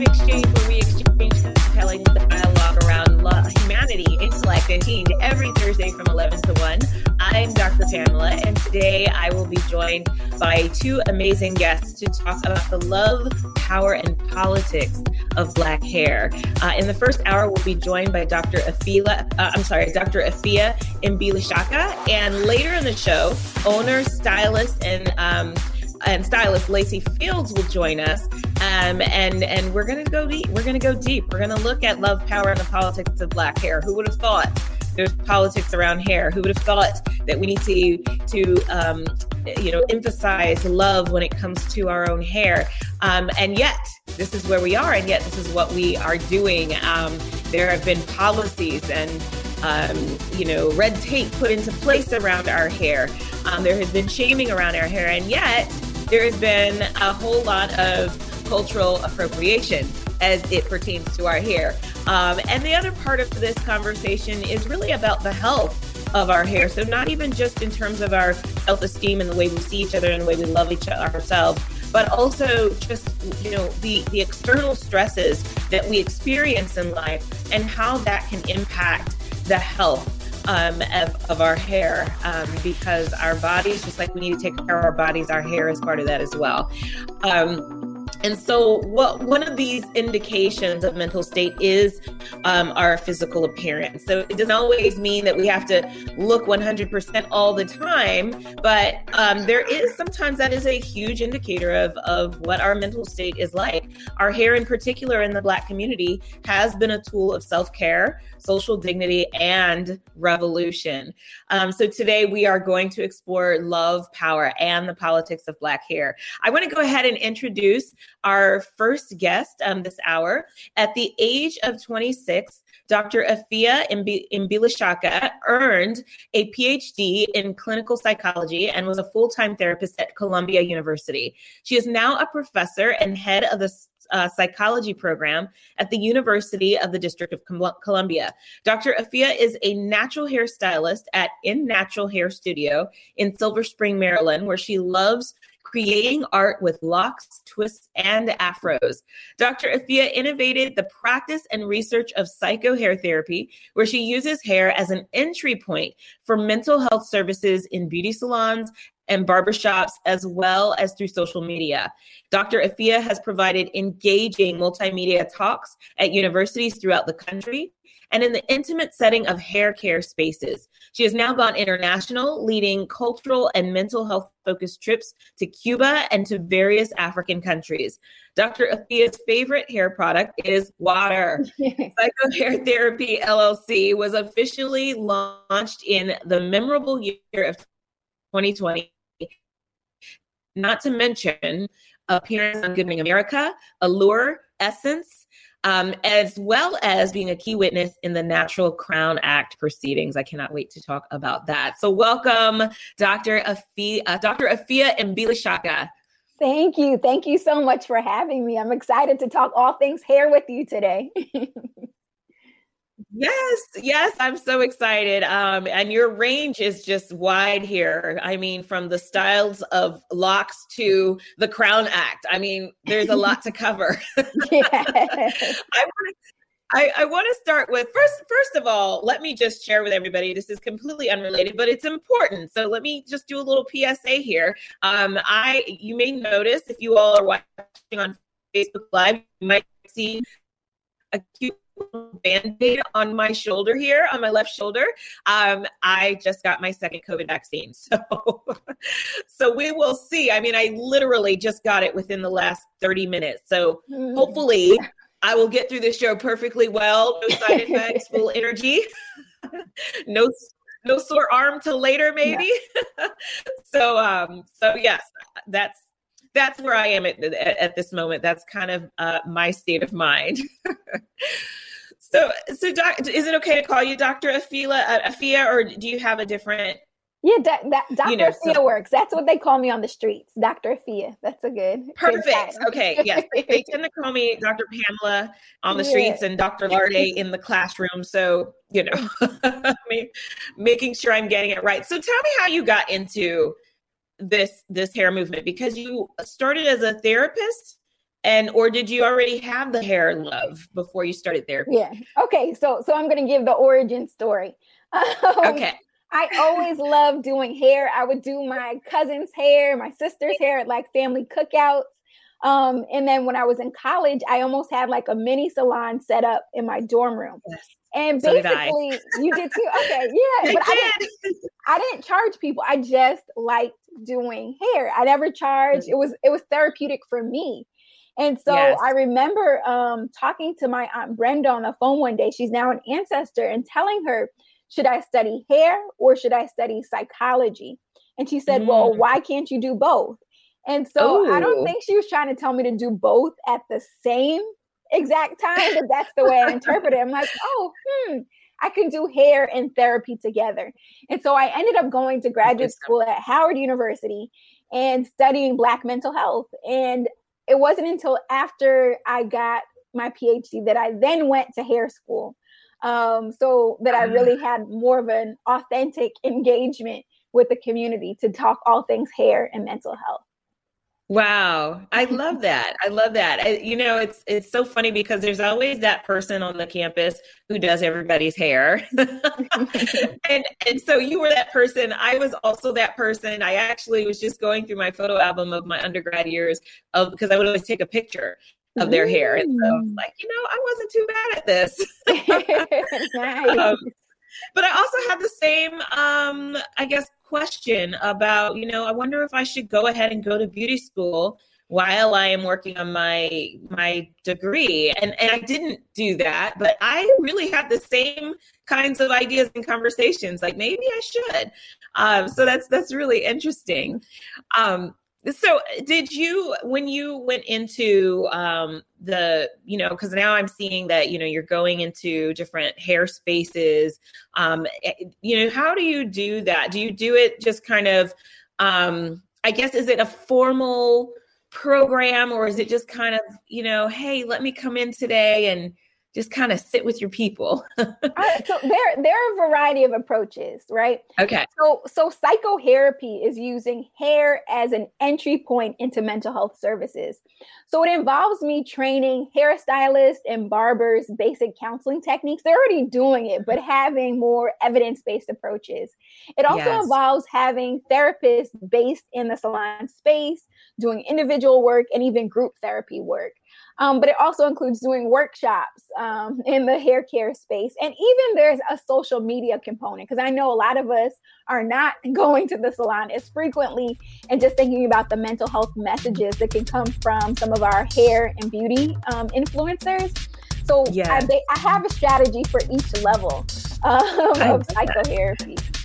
Time Exchange, where we exchange compelling dialogue around love, humanity, intellect, and change every Thursday from 11 to 1. I'm Dr. Pamela, and today I will be joined by two amazing guests to talk about the love, power, and politics of Black hair. Uh, in the first hour, we'll be joined by Dr. Afila, uh, I'm sorry, Dr. Afia Mbilishaka, and later in the show, owner, stylist, and um, and stylist Lacey Fields will join us, um, and and we're gonna go deep. We're gonna go deep. We're gonna look at love, power, and the politics of Black hair. Who would have thought? There's politics around hair. Who would have thought that we need to to um, you know emphasize love when it comes to our own hair? Um, and yet, this is where we are, and yet this is what we are doing. Um, there have been policies and um, you know, red tape put into place around our hair. Um, there has been shaming around our hair, and yet there has been a whole lot of cultural appropriation as it pertains to our hair. Um, and the other part of this conversation is really about the health of our hair. So, not even just in terms of our self esteem and the way we see each other and the way we love each other ourselves, but also just, you know, the, the external stresses that we experience in life and how that can impact the health um, of, of, our hair um, because our bodies, just like we need to take care of our bodies, our hair is part of that as well. Um, and so, what one of these indications of mental state is um, our physical appearance. So it doesn't always mean that we have to look 100% all the time, but um, there is sometimes that is a huge indicator of of what our mental state is like. Our hair, in particular, in the Black community, has been a tool of self care, social dignity, and revolution. Um, so today we are going to explore love, power, and the politics of Black hair. I want to go ahead and introduce our first guest um, this hour. At the age of 26, Dr. Afia Mbilishaka earned a PhD in clinical psychology and was a full time therapist at Columbia University. She is now a professor and head of the uh, psychology program at the University of the District of Columbia. Dr. Afia is a natural hairstylist at In Natural Hair Studio in Silver Spring, Maryland, where she loves creating art with locks, twists, and afros. Dr. Afia innovated the practice and research of PsychoHairapy, where she uses hair as an entry point for mental health services in beauty salons and barbershops, as well as through social media. Dr. Afia has provided engaging multimedia talks at universities throughout the country and in the intimate setting of hair care spaces. She has now gone international, leading cultural and mental health focused trips to Cuba and to various African countries. Dr. Afia's favorite hair product is water. PsychoHairapy LLC was officially launched in the memorable year of 2020. Not to mention appearance on Good Morning America, Allure, Essence, um, as well as being a key witness in the Natural Crown Act proceedings. I cannot wait to talk about that. So, welcome, Dr. Afia, uh, Dr. Afia Mbilishaka. Thank you. Thank you so much for having me. I'm excited to talk all things hair with you today. Yes, yes, I'm so excited. Um, and your range is just wide here. I mean, from the styles of locks to the Crown Act. I mean, there's a lot to cover. Yeah. I want to. I, I want to start with first. First of all, let me just share with everybody. This is completely unrelated, but it's important. So let me just do a little PSA here. Um, I you may notice if you all are watching on Facebook Live, you might see a cute band-aid on my shoulder here on my left shoulder um, i just got my second covid vaccine so so we will see i mean i literally just got it within the last 30 minutes so mm. hopefully i will get through this show perfectly well no side effects full energy no no sore arm till later maybe yeah. so um so yes that's that's where I am at, at, at, this moment. That's kind of uh, my state of mind. So, so doc, is it okay to call you Dr. Afila, uh, Afia, or do you have a different? Yeah, da- da- Dr. You know, Afia so, works. That's what they call me on the streets, Dr. Afia. That's a good. Perfect. Good okay. Yes, they tend to call me Dr. Pamela on the yeah. streets and Dr. Larde in the classroom. So you know, making sure I'm getting it right. So tell me how you got into this this hair movement because you started as a therapist and or did you already have the hair love before you started therapy? Yeah. Okay. So so I'm going to give the origin story. Um, okay. I always loved doing hair. I would do my cousin's hair, my sister's hair at like family cookouts. Um, and then when I was in college, I almost had like a mini salon set up in my dorm room. Yes. And so basically, did you did too. Okay, yeah, but I didn't, I didn't charge people. I just liked doing hair. I never charged. Mm. It was it was therapeutic for me. And so yes. I remember um, talking to my aunt Brenda on the phone one day. She's now an ancestor, and telling her, "Should I study hair or should I study psychology?" And she said, mm. "Well, why can't you do both?" And so Ooh. I don't think she was trying to tell me to do both at the same exact time, but that's the way I interpret it. I'm like, oh, hmm, I can do hair and therapy together. And so I ended up going to graduate school at Howard University and studying Black mental health. And it wasn't until after I got my PhD that I then went to hair school. Um, so that I really ah. had more of an authentic engagement with the community to talk all things hair and mental health. Wow, I love that. I love that. I, you know, it's it's so funny because there's always that person on the campus who does everybody's hair. and and so you were that person. I was also that person. I actually was just going through my photo album of my undergrad years of because I would always take a picture of their hair. And so like, you know, I wasn't too bad at this. nice. um, but I also had the same um I guess question about, you know, I wonder if I should go ahead and go to beauty school while I am working on my my degree. And and I didn't do that, but I really had the same kinds of ideas and conversations. Like maybe I should. Um, so that's that's really interesting. Um, so did you when you went into um the you know because now i'm seeing that you know you're going into different hair spaces um eh, you know how do you do that? Do you do it just kind of um i guess is it a formal program or is it just kind of you know hey let me come in today and just kind of sit with your people. uh, so there, there are a variety of approaches, right? Okay. So, so PsychoHairapy is using hair as an entry point into mental health services. So it involves me training hairstylists and barbers basic counseling techniques. They're already doing it, but having more evidence-based approaches. It also yes. involves having therapists based in the salon space, doing individual work and even group therapy work. Um, but it also includes doing workshops um, in the hair care space. And even there's a social media component because I know a lot of us are not going to the salon as frequently and just thinking about the mental health messages that can come from some of our hair and beauty um, influencers. So yes. I, I, have a strategy for each level um, of PsychoHairapy.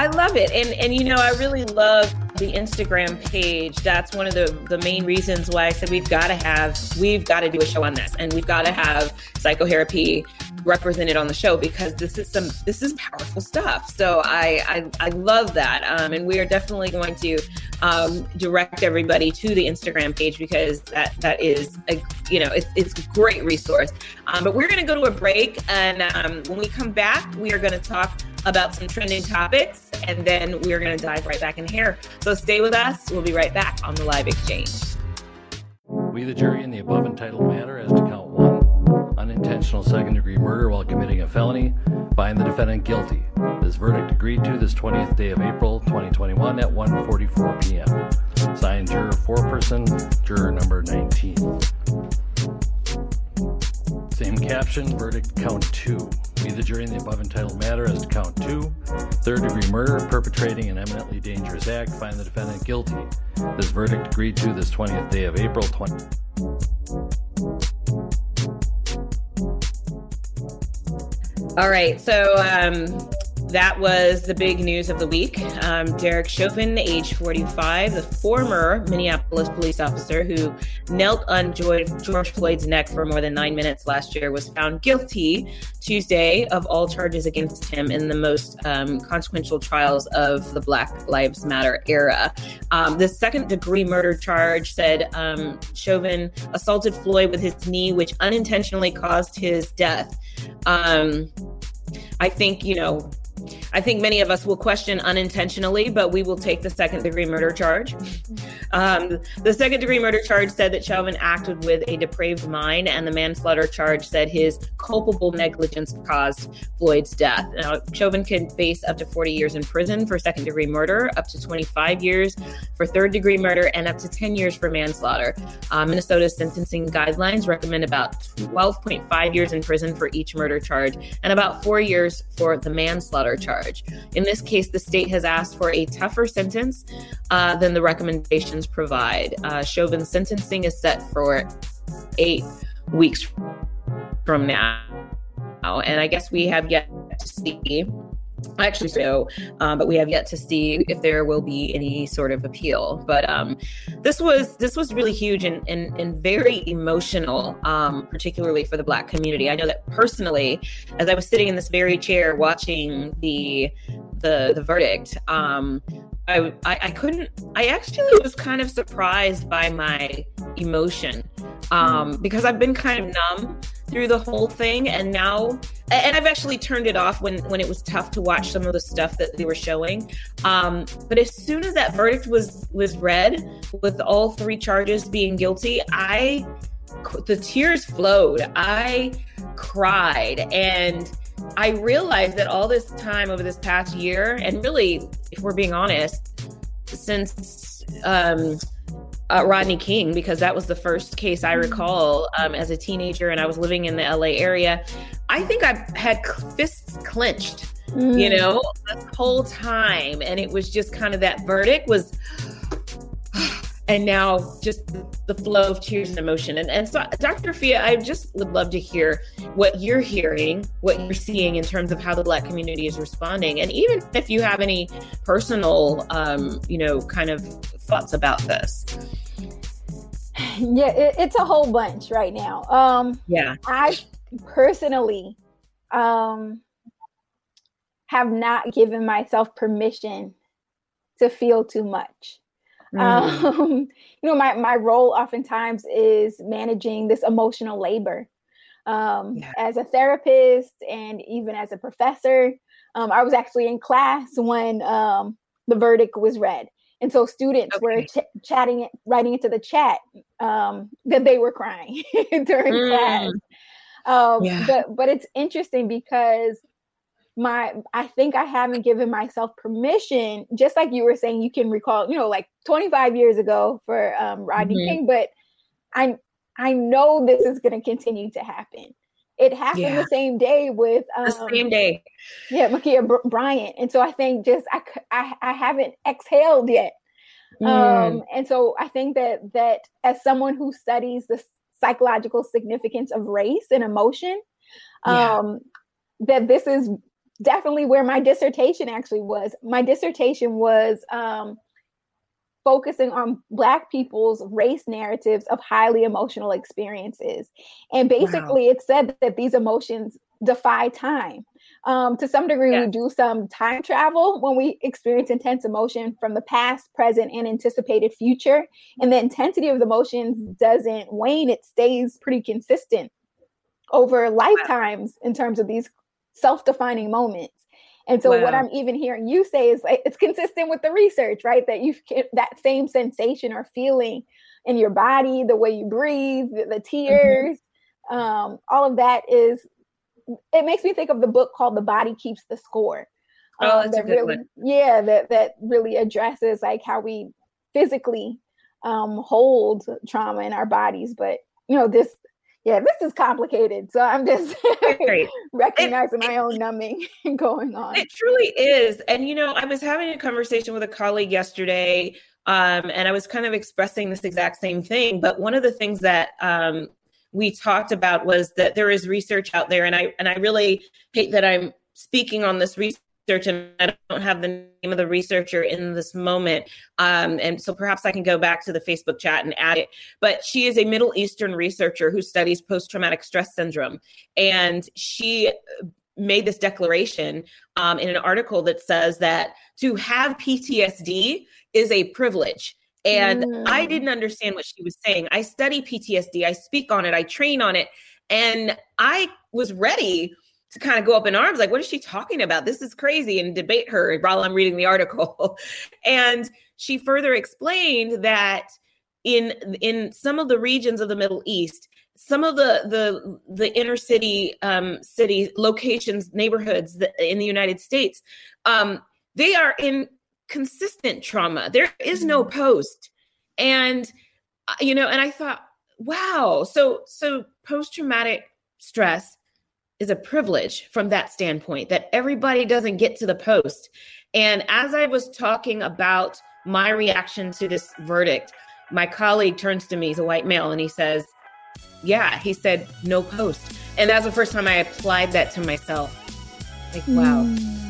I love it. And and you know, I really love the Instagram page. That's one of the the main reasons why I said we've got to have we've got to do a show on this and we've got to have PsychoHairapy represented on the show because this is some this is powerful stuff. So I I, I love that. Um, and we are definitely going to um, direct everybody to the Instagram page because that that is a you know it's it's a great resource. Um, but we're going to go to a break and um, when we come back, we are going to talk about some trending topics, and then we're going to dive right back in here. So stay with us. We'll be right back on the live exchange. We, the jury, in the above entitled matter as to count one, unintentional second degree murder while committing a felony, find the defendant guilty. This verdict agreed to this 20th day of April 2021 at 1:44 p.m. Signed juror foreperson, juror number 19. Same caption, verdict count two. We, the jury, in the above entitled matter as to count two, third degree murder, perpetrating an eminently dangerous act, find the defendant guilty. This verdict agreed to this 20th day of April 20. All right, so um, that was the big news of the week. Um, Derek Chauvin, age 45, the former Minneapolis police officer who knelt on George, Floyd's neck for more than nine minutes last year, was found guilty Tuesday of all charges against him in the most um, consequential trials of the Black Lives Matter era. Um, the second degree murder charge said um, Chauvin assaulted Floyd with his knee, which unintentionally caused his death. Um, I think, you know, I think many of us will question unintentionally, but we will take the second degree murder charge. Um, the second degree murder charge said that Chauvin acted with a depraved mind, and the manslaughter charge said his culpable negligence caused Floyd's death. Now, Chauvin can face up to 40 years in prison for second degree murder, up to 25 years for third degree murder, and up to 10 years for manslaughter. Uh, Minnesota's sentencing guidelines recommend about 12.5 years in prison for each murder charge and about four years for the manslaughter charge. In this case, the state has asked for a tougher sentence uh, than the recommendations provide. Uh, Chauvin's sentencing is set for eight weeks from now. And I guess we have yet to see actually so um, but we have yet to see if there will be any sort of appeal. But um, this was this was really huge and, and, and very emotional um, particularly for the black community. I know that personally as i was sitting in this very chair watching the the the verdict um, I, I, couldn't i actually was kind of surprised by my emotion um, because i've been kind of numb through the whole thing and now and I've actually turned it off when when it was tough to watch some of the stuff that they were showing. Um, but as soon as that verdict was was read, with all three charges being guilty, I the tears flowed. I cried and I realized that all this time over this past year, and really, if we're being honest, since um, uh, Rodney King because that was the first case I mm-hmm. recall um, as a teenager, and I was living in the LA area. I think I had fists clenched, mm. you know, the whole time, and it was just kind of that verdict was. And now, just the flow of tears and emotion. And, and so, Dr. Fia, I just would love to hear what you're hearing, what you're seeing in terms of how the Black community is responding. And even if you have any personal, um, you know, kind of thoughts about this yeah it, it's a whole bunch right now um yeah i personally um have not given myself permission to feel too much mm. um you know my my role oftentimes is managing this emotional labor um yeah. as a therapist and even as a professor um i was actually in class when um the verdict was read and so students okay. were ch- chatting, writing into the chat um, that they were crying during mm. class. Um, yeah. But but it's interesting because my I think I haven't given myself permission. Just like you were saying, you can recall, you know, like 25 years ago for um, Rodney mm-hmm. King, but I I know this is going to continue to happen. It happened yeah. the same day with um, the same day. Yeah, Ma'Khia Br- Bryant, and so I think just I, I I haven't exhaled yet. Mm. Um, and so I think that that as someone who studies the psychological significance of race and emotion, yeah. um, that this is definitely where my dissertation actually was. My dissertation was um, focusing on Black people's race narratives of highly emotional experiences. And basically, wow. it said that these emotions defy time. Um, to some degree, yeah. we do some time travel when we experience intense emotion from the past, present, and anticipated future. And the intensity of the emotions doesn't wane, it stays pretty consistent over lifetimes in terms of these self defining moments. And so wow. what I'm even hearing you say is like it's consistent with the research, right? That you that same sensation or feeling in your body, the way you breathe, the, the mm-hmm. tears, mm-hmm. um, all of that is. It makes me think of the book called "The Body Keeps the Score." Oh, um, that really, one. yeah, that that really addresses like how we physically um, hold trauma in our bodies, but you know this yeah, this is complicated. So I'm just recognizing it, my own numbing going on. It truly is. And, you know, I was having a conversation with a colleague yesterday, um, and I was kind of expressing this exact same thing. But one of the things that um, we talked about was that there is research out there, and I and I really hate that I'm speaking on this research research and I don't have the name of the researcher in this moment. Um, and so perhaps I can go back to the Facebook chat and add it. But she is a Middle Eastern researcher who studies post traumatic stress syndrome. And she made this declaration um, in an article that says that to have PTSD is a privilege. And mm. I didn't understand what she was saying. I study PTSD, I speak on it, I train on it, and I was ready to kind of go up in arms like what is she talking about? This is crazy and debate her while i'm reading the article. And she further explained that in in some of the regions of the middle east some of the the the inner city um, city locations neighborhoods in the united states um, they are in consistent trauma. There is no mm-hmm. post. And uh, you know and i thought wow. So so post traumatic stress is a privilege from that standpoint that everybody doesn't get to the post. And as I was talking about my reaction to this verdict, my colleague turns to me, he's a white male, and he says, Yeah, he said, no post. And that's the first time I applied that to myself. Like, wow. Mm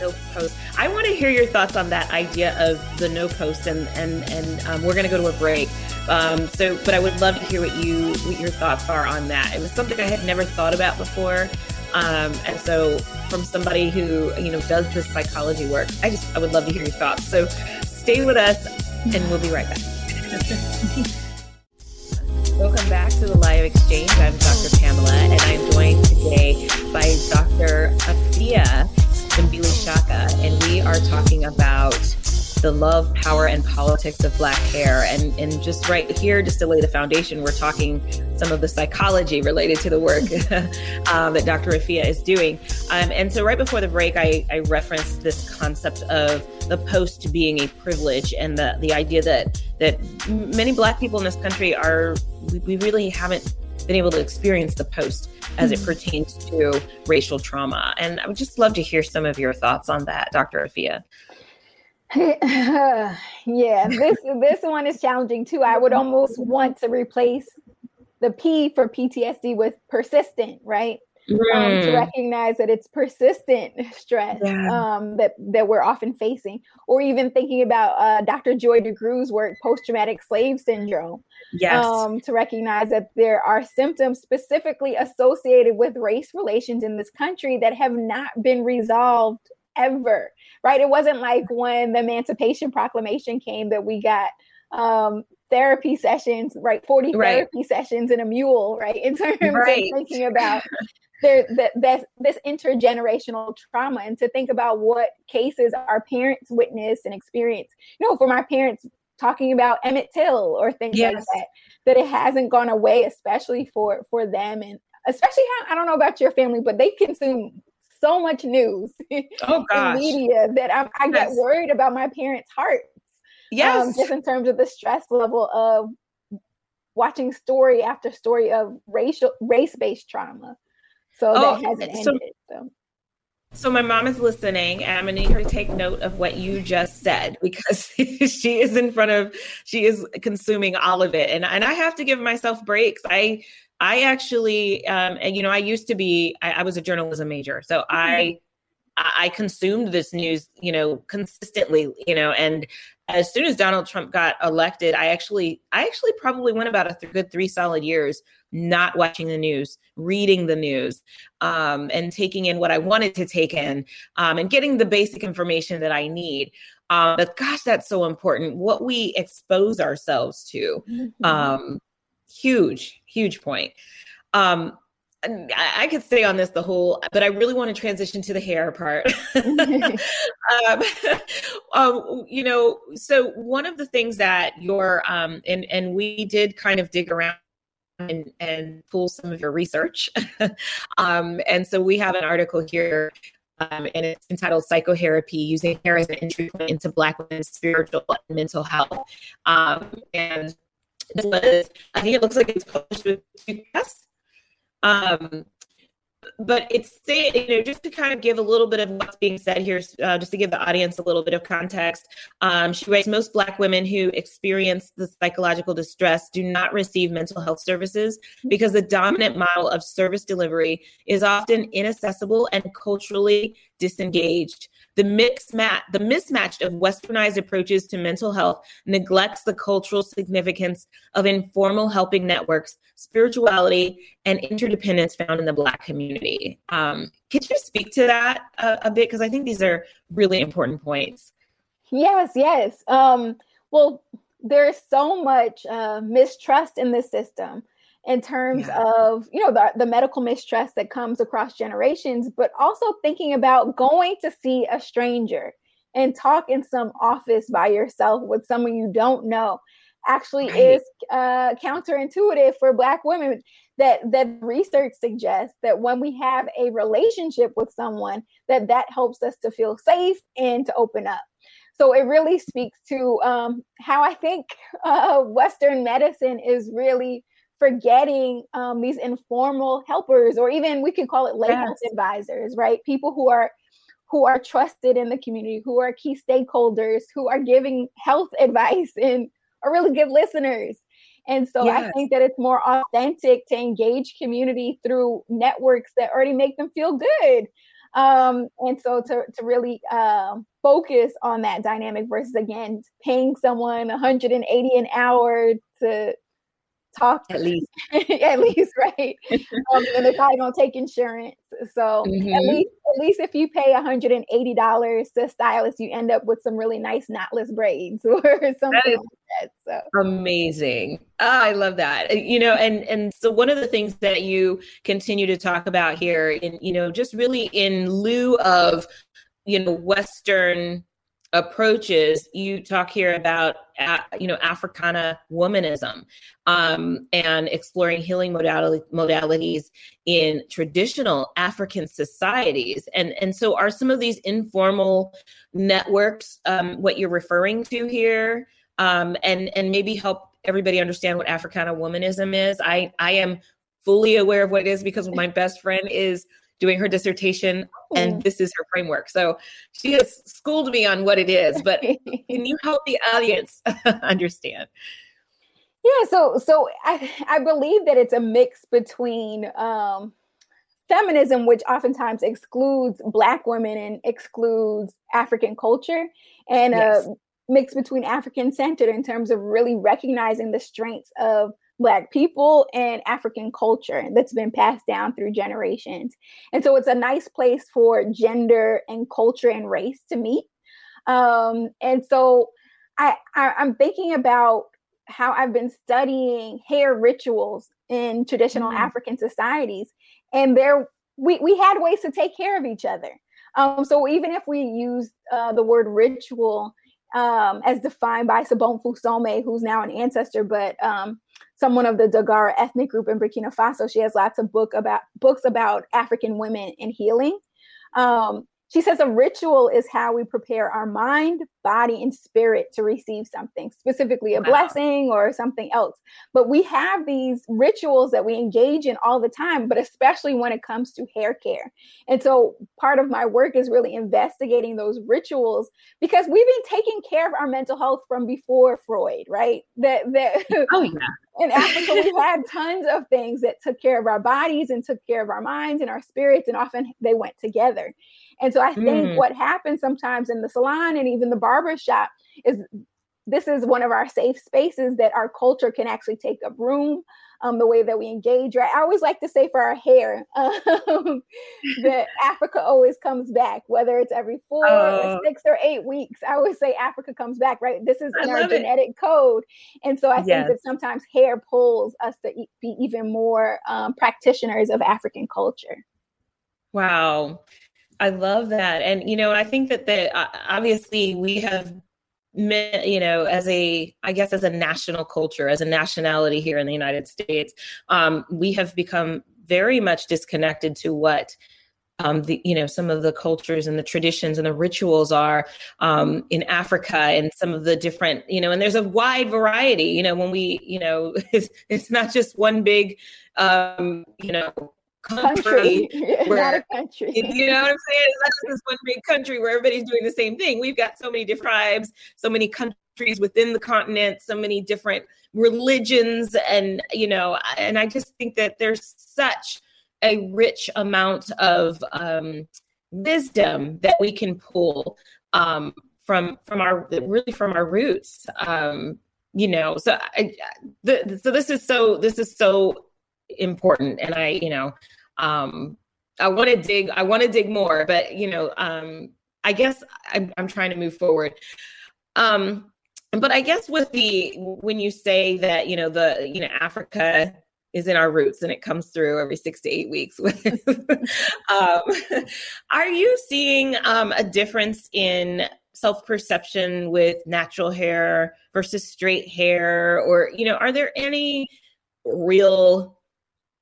no post. I want to hear your thoughts on that idea of the no post, and and and um, we're going to go to a break. Um, so, but I would love to hear what you what your thoughts are on that. It was something I had never thought about before, um, and so from somebody who you know does this psychology work, I just I would love to hear your thoughts. So, stay with us, and we'll be right back. Welcome back to the Live Exchange. I'm Dr. Pamela, and I'm joined today by Dr. Afia Mbilishaka, and we are talking about the love, power, and politics of Black hair. And, and just right here, just to lay the foundation, we're talking some of the psychology related to the work um, that Dr. Afia is doing. Um, and so, right before the break, I, I referenced this concept of the post being a privilege and the, the idea that, that many Black people in this country are, we, we really haven't been able to experience the post as it mm-hmm. pertains to racial trauma. And I would just love to hear some of your thoughts on that, Dr. Afia. yeah, this this one is challenging too. I would almost want to replace the P for PTSD with persistent, right? Mm. Um, to recognize that it's persistent stress yeah. um, that that we're often facing, or even thinking about uh, Dr. Joy DeGruy's work, post-traumatic slave syndrome. Yes. Um, to recognize that there are symptoms specifically associated with race relations in this country that have not been resolved ever. Right? It wasn't like when the Emancipation Proclamation came that we got um, therapy sessions, right? 40 right. therapy sessions in a mule, right? In terms right. of thinking about there that, this intergenerational trauma and to think about what cases our parents witness and experience. You know, for my parents talking about Emmett Till or things yes. like that, that it hasn't gone away, especially for for them and especially how I don't know about your family, but they consume so much news oh, in media that I, I yes. get worried about my parents' hearts. Um, yes, um, just in terms of the stress level of watching story after story of racial race based trauma. So oh, that hasn't so, ended. So. So my mom is listening, and I'm gonna need her to take note of what you just said because she is in front of, she is consuming all of it, and and I have to give myself breaks. I I actually, um, and you know, I used to be, I, I was a journalism major, so mm-hmm. I I consumed this news, you know, consistently, you know, and as soon as Donald Trump got elected, I actually, I actually probably went about a th- good three solid years not watching the news, reading the news, um, and taking in what I wanted to take in, um, and getting the basic information that I need. Um, but gosh, that's so important. What we expose ourselves to, mm-hmm. um, huge, huge point. Um, I could stay on this the whole, but I really want to transition to the hair part. um, um, you know, so one of the things that your um, and and we did kind of dig around and, and pull some of your research, um, and so we have an article here. Um, and it's entitled PsychoHairapy Using Hair as an Entry Point into Black Women's Spiritual and Mental Health. Um, and this was, I think it looks like it's published with PUCAS. Um, but it's saying, you know, just to kind of give a little bit of what's being said here, uh, just to give the audience a little bit of context. Um, she writes most Black women who experience the psychological distress do not receive mental health services because the dominant model of service delivery is often inaccessible and culturally disengaged. The mix the mismatch of westernized approaches to mental health neglects the cultural significance of informal helping networks, spirituality, and interdependence found in the Black community. Um, could you speak to that a, a bit? Because I think these are really important points. Yes, yes. Um, well, there's so much uh, mistrust in the system in terms yeah. of you know the, the medical mistrust that comes across generations but also thinking about going to see a stranger and talk in some office by yourself with someone you don't know actually right. is uh, counterintuitive for black women that that research suggests that when we have a relationship with someone that that helps us to feel safe and to open up so it really speaks to um, how i think uh, western medicine is really forgetting um, these informal helpers or even we can call it lay yes. advisors right people who are who are trusted in the community who are key stakeholders who are giving health advice and are really good listeners and so yes. I think that it's more authentic to engage community through networks that already make them feel good. Um, and so to, to really uh, focus on that dynamic versus again paying someone 180 an hour to talk at least. at least right? Um, and they probably don't take insurance. So mm-hmm. at least at least if you pay $180 to a stylist you end up with some really nice knotless braids or something that like that so. amazing. Oh, i love that. You know and and so one of the things that you continue to talk about here in you know just really in lieu of you know western approaches you talk here about you know africana womanism um, and exploring healing modality, modalities in traditional african societies. And and so are some of these informal networks um, what you're referring to here? Um, and and maybe help everybody understand what africana womanism is. I i am fully aware of what it is because my best friend is doing her dissertation and this is her framework. So she has schooled me on what it is, but can you help the audience understand? Yeah, so so I I believe that it's a mix between um feminism which oftentimes excludes black women and excludes African culture and yes. a mix between African centered in terms of really recognizing the strengths of Black people and African culture that's been passed down through generations. And so it's a nice place for gender and culture and race to meet. Um, and so I, I, I'm thinking about how I've been studying hair rituals in traditional mm-hmm. African societies, and there we, we had ways to take care of each other. Um, so even if we use uh, the word ritual um, as defined by Sobonfu Some, who's now an ancestor, but um, someone of the Dagara ethnic group in Burkina Faso. She has lots of book about books about African women and healing. Um, she says a ritual is how we prepare our mind, body, and spirit to receive something, specifically a wow. blessing or something else. But we have these rituals that we engage in all the time, but especially when it comes to hair care. And so part of my work is really investigating those rituals because we've been taking care of our mental health from before Freud, right? That that oh yeah. In Africa, we had tons of things that took care of our bodies and took care of our minds and our spirits, and often they went together. And so I think mm. what happens sometimes in the salon and even the barber shop is this is one of our safe spaces that our culture can actually take up room. Um, the way that we engage, right? I always like to say for our hair um, that Africa always comes back, whether it's every four or oh. six or eight weeks. I always say Africa comes back, right? This is in our genetic it. code. And so I yes. think that sometimes hair pulls us to be even more um, practitioners of African culture. Wow. I love that. And, you know, I think that the, uh, obviously we have, you know, as a, I guess, as a national culture, as a nationality here in the United States, um, we have become very much disconnected to what um, the you know some of the cultures and the traditions and the rituals are um, in Africa and some of the different you know and there's a wide variety you know when we you know it's, it's not just one big um, you know country, country. where not a country. You know what I'm saying? It's not this one big country where everybody's doing the same thing. We've got so many different tribes, so many countries within the continent, so many different religions, and you know, and I just think that there's such a rich amount of um, wisdom that we can pull um, from from our really from our roots. Um, you know, so I, the, so this is so this is so important and i you know um i want to dig i want to dig more but you know um i guess I'm, I'm trying to move forward um but i guess with the when you say that you know the you know africa is in our roots and it comes through every six to eight weeks. um, are you seeing um, a difference in self perception with natural hair versus straight hair? Or, you know, are there any real,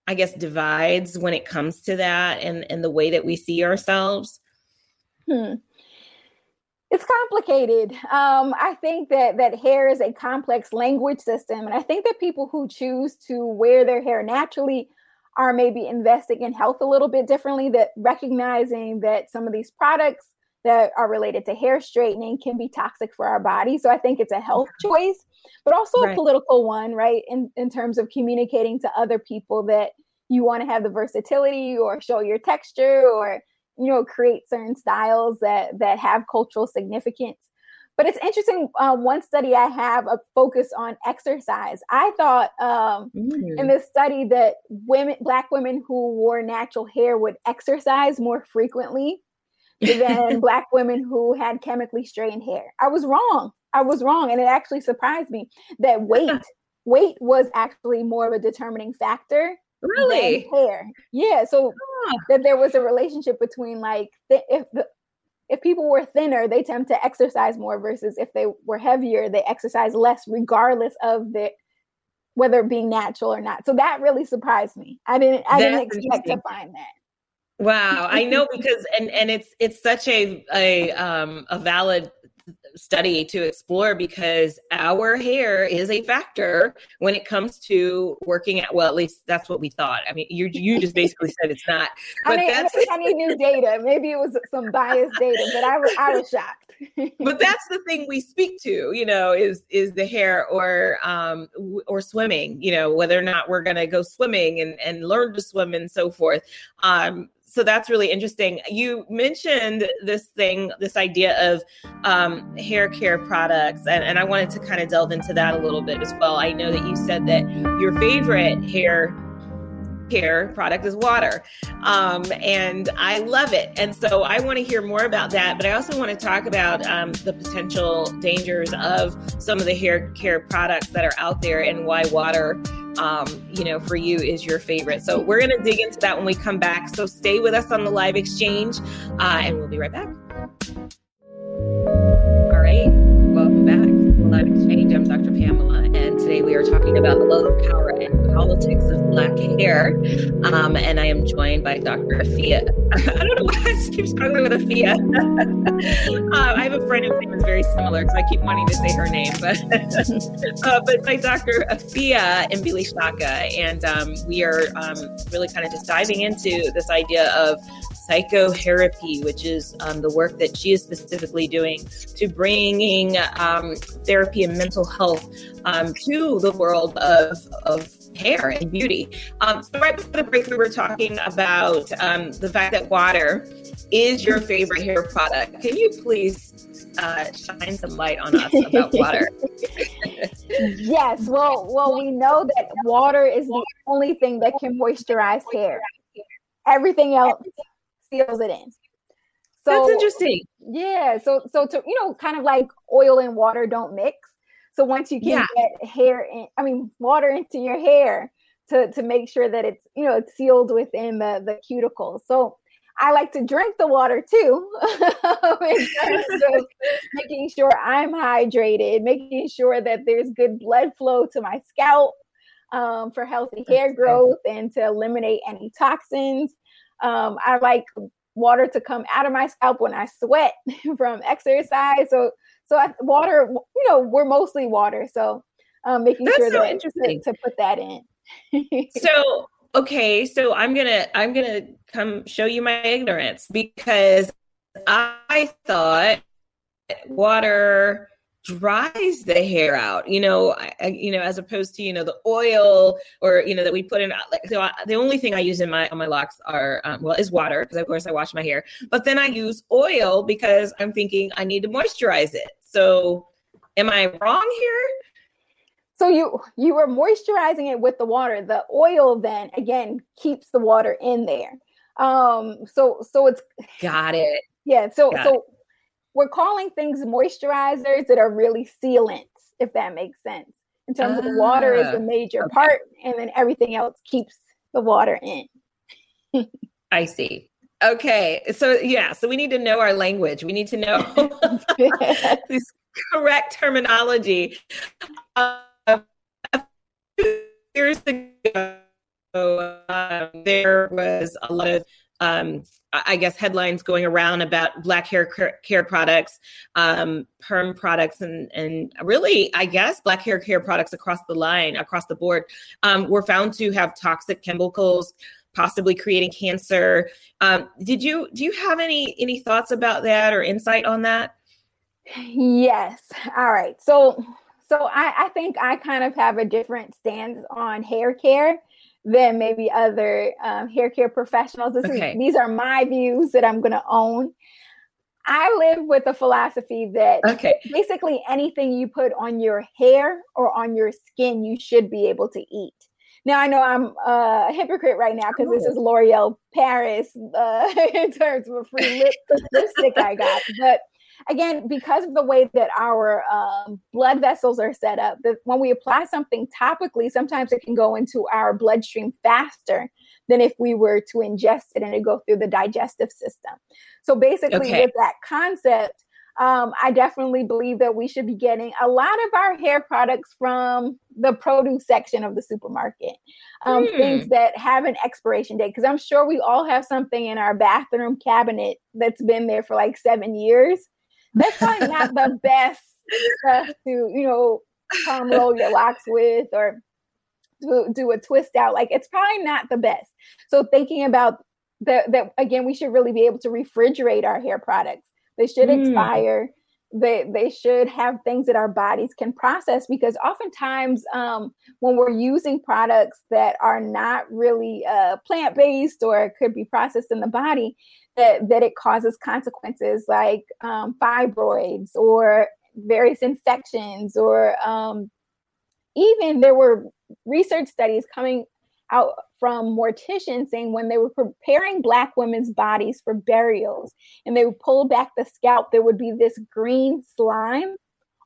I guess, divides when it comes to that and, and the way that we see ourselves? Hmm. It's complicated. Um, I think that that hair is a complex language system, and I think that people who choose to wear their hair naturally are maybe investing in health a little bit differently. That recognizing that some of these products that are related to hair straightening can be toxic for our body. So I think it's a health choice, but also right. a political one, right? In in terms of communicating to other people that you want to have the versatility or show your texture or you know create certain styles that that have cultural significance but it's interesting uh, one study i have a focus on exercise i thought um, mm. in this study that women black women who wore natural hair would exercise more frequently than black women who had chemically straightened hair. I was wrong. I was wrong. And it actually surprised me that weight weight was actually more of a determining factor really? hair. Yeah so huh. that there was a relationship between like th- if the if people were thinner they tend to exercise more versus if they were heavier they exercise less regardless of the whether being natural or not. So that really surprised me. I didn't i That's didn't expect to find that wow i know because and and it's it's such a a um a valid study to explore because our hair is a factor when it comes to working at well at least that's what we thought. I mean you you just basically said it's not but I mean, that's I need new data maybe it was some biased data but i was i was shocked. But that's the thing we speak to you know is is the hair or um or swimming you know whether or not we're going to go swimming and and learn to swim and so forth. Um so that's really interesting. You mentioned this thing, this idea of um, hair care products, and, and I wanted to kind of delve into that a little bit as well. I know that you said that your favorite hair care product is water. Um, and I love it. And so I want to hear more about that. But I also want to talk about um, the potential dangers of some of the hair care products that are out there and why water um, you know, for you is your favorite. So we're going to dig into that when we come back. So stay with us on the live exchange, uh, and we'll be right back. All right, welcome back to the live exchange. I'm Dr. Pamela, today we are talking about the love, power, and politics of black hair. Um, and I am joined by Dr. Afia. I don't know why I keep struggling with Afia. uh, I have a friend whose name is very similar, so I keep wanting to say her name, but uh, but by Dr. Afia Mbilishaka, and um, we are um, really kind of just diving into this idea of PsychoHairapy, which is um, the work that she is specifically doing to bringing um, therapy and mental health um, to the world of, of hair and beauty. Um, so right before the break, we were talking about um, the fact that water is your favorite hair product. Can you please uh, shine some light on us about water? yes. Well, well, we know that water is the only thing that can moisturize hair. Everything else seals it in. So that's interesting. Yeah. So so to you know, kind of like oil and water don't mix. So once you can yeah. get hair in, I mean water into your hair to to make sure that it's you know it's sealed within the the cuticles. So I like to drink the water too, making sure I'm hydrated, making sure that there's good blood flow to my scalp um, for healthy hair growth and to eliminate any toxins. Um, I like water to come out of my scalp when I sweat from exercise. So, so I, water, you know, we're mostly water. So, um, making That's sure so that to, to put that in. so, okay, so I'm gonna I'm gonna come show you my ignorance because I thought water dries the hair out you know I, you know as opposed to you know the oil or you know that we put in like so I, the only thing i use in my on my locks are um, well is water because of course i wash my hair. But then i use oil because i'm thinking i need to moisturize it. So am i wrong here? So you you were moisturizing it with the water. The oil then again keeps the water in there. Um so so it's got it. Yeah so got so it we're calling things moisturizers that are really sealants, if that makes sense. in terms of the water is the ah, major okay. part, and then everything else keeps the water in. I see. Okay. So, yeah. So, we need to know our language. We need to know this correct terminology. Uh, a few years ago, um, there was a lot of um, I guess headlines going around about black hair care products, um, perm products, and and really, I guess black hair care products across the line, across the board, um, were found to have toxic chemicals, possibly creating cancer. Um, did you do you have any any thoughts about that or insight on that? Yes. All right. So so I, I think I kind of have a different stance on hair care than maybe other um, hair care professionals. Okay. Is, these are my views that I'm going to own. I live with a philosophy that okay. basically anything you put on your hair or on your skin, you should be able to eat. Now I know I'm a hypocrite right now because this is L'Oreal Paris uh, in terms of a free lip, lipstick I got, but again, because of the way that our um, blood vessels are set up, that when we apply something topically, sometimes it can go into our bloodstream faster than if we were to ingest it and it go through the digestive system. So basically, okay. with that concept, um, I definitely believe that we should be getting a lot of our hair products from the produce section of the supermarket. Um, mm. Things that have an expiration date, because I'm sure we all have something in our bathroom cabinet that's been there for like seven years that's probably not the best stuff to, you know, come roll your locks with or do, do a twist out. Like it's probably not the best. So thinking about that, that again, we should really be able to refrigerate our hair products. They should mm. expire. They they should have things that our bodies can process because oftentimes um, when we're using products that are not really uh, plant based or could be processed in the body, that, that it causes consequences like um, fibroids or various infections or um, even there were research studies coming out from morticians saying when they were preparing black women's bodies for burials and they would pull back the scalp there would be this green slime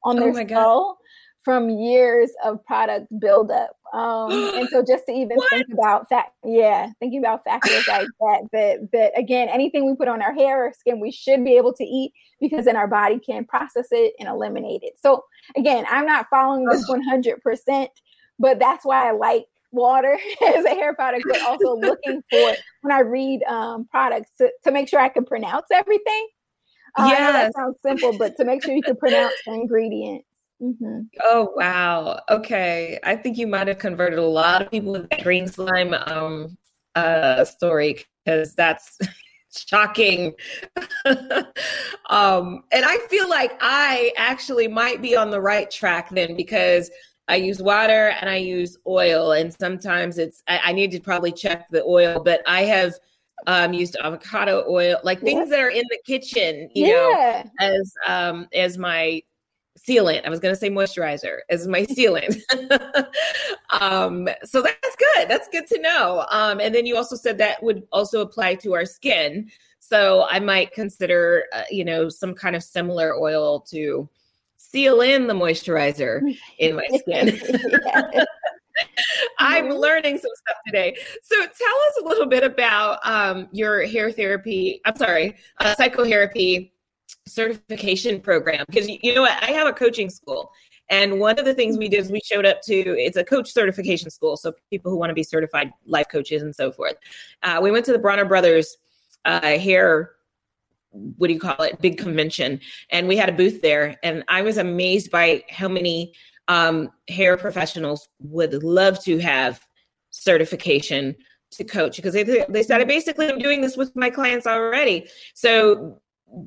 on their oh skull from years of product buildup. Um, and so just to even what? think about that, yeah, thinking about factors like that, that, that again, anything we put on our hair or skin, we should be able to eat because then our body can process it and eliminate it. So again, I'm not following this 100%, but that's why I like water as a hair product, but also looking for when I read um, products to, to make sure I can pronounce everything. Uh, yeah, that sounds simple, but to make sure you can pronounce the ingredients. Mm-hmm. Oh wow. Okay. I think you might have converted a lot of people with that green slime um uh story because that's shocking. um and I feel like I actually might be on the right track then because I use water and I use oil and sometimes it's I, I need to probably check the oil, but I have um, used avocado oil, like things that are in the kitchen, you yeah. know, as um, as my sealant. I was going to say moisturizer as my sealant. um, so that's good. That's good to know. Um, and then you also said that would also apply to our skin. So I might consider, uh, you know, some kind of similar oil to seal in the moisturizer in my skin. I'm learning some stuff today. So tell us a little bit about um, your hair therapy. I'm sorry, uh, PsychoHairapy certification program because you know what i have a coaching school and one of the things we did is we showed up to it's a coach certification school so people who want to be certified life coaches and so forth uh, we went to the bronner brothers uh, hair what do you call it? Big convention. And we had a booth there. And i was amazed by how many um, hair professionals would love to have certification to coach. Because they, they said "I basically i'm doing this with my clients already. So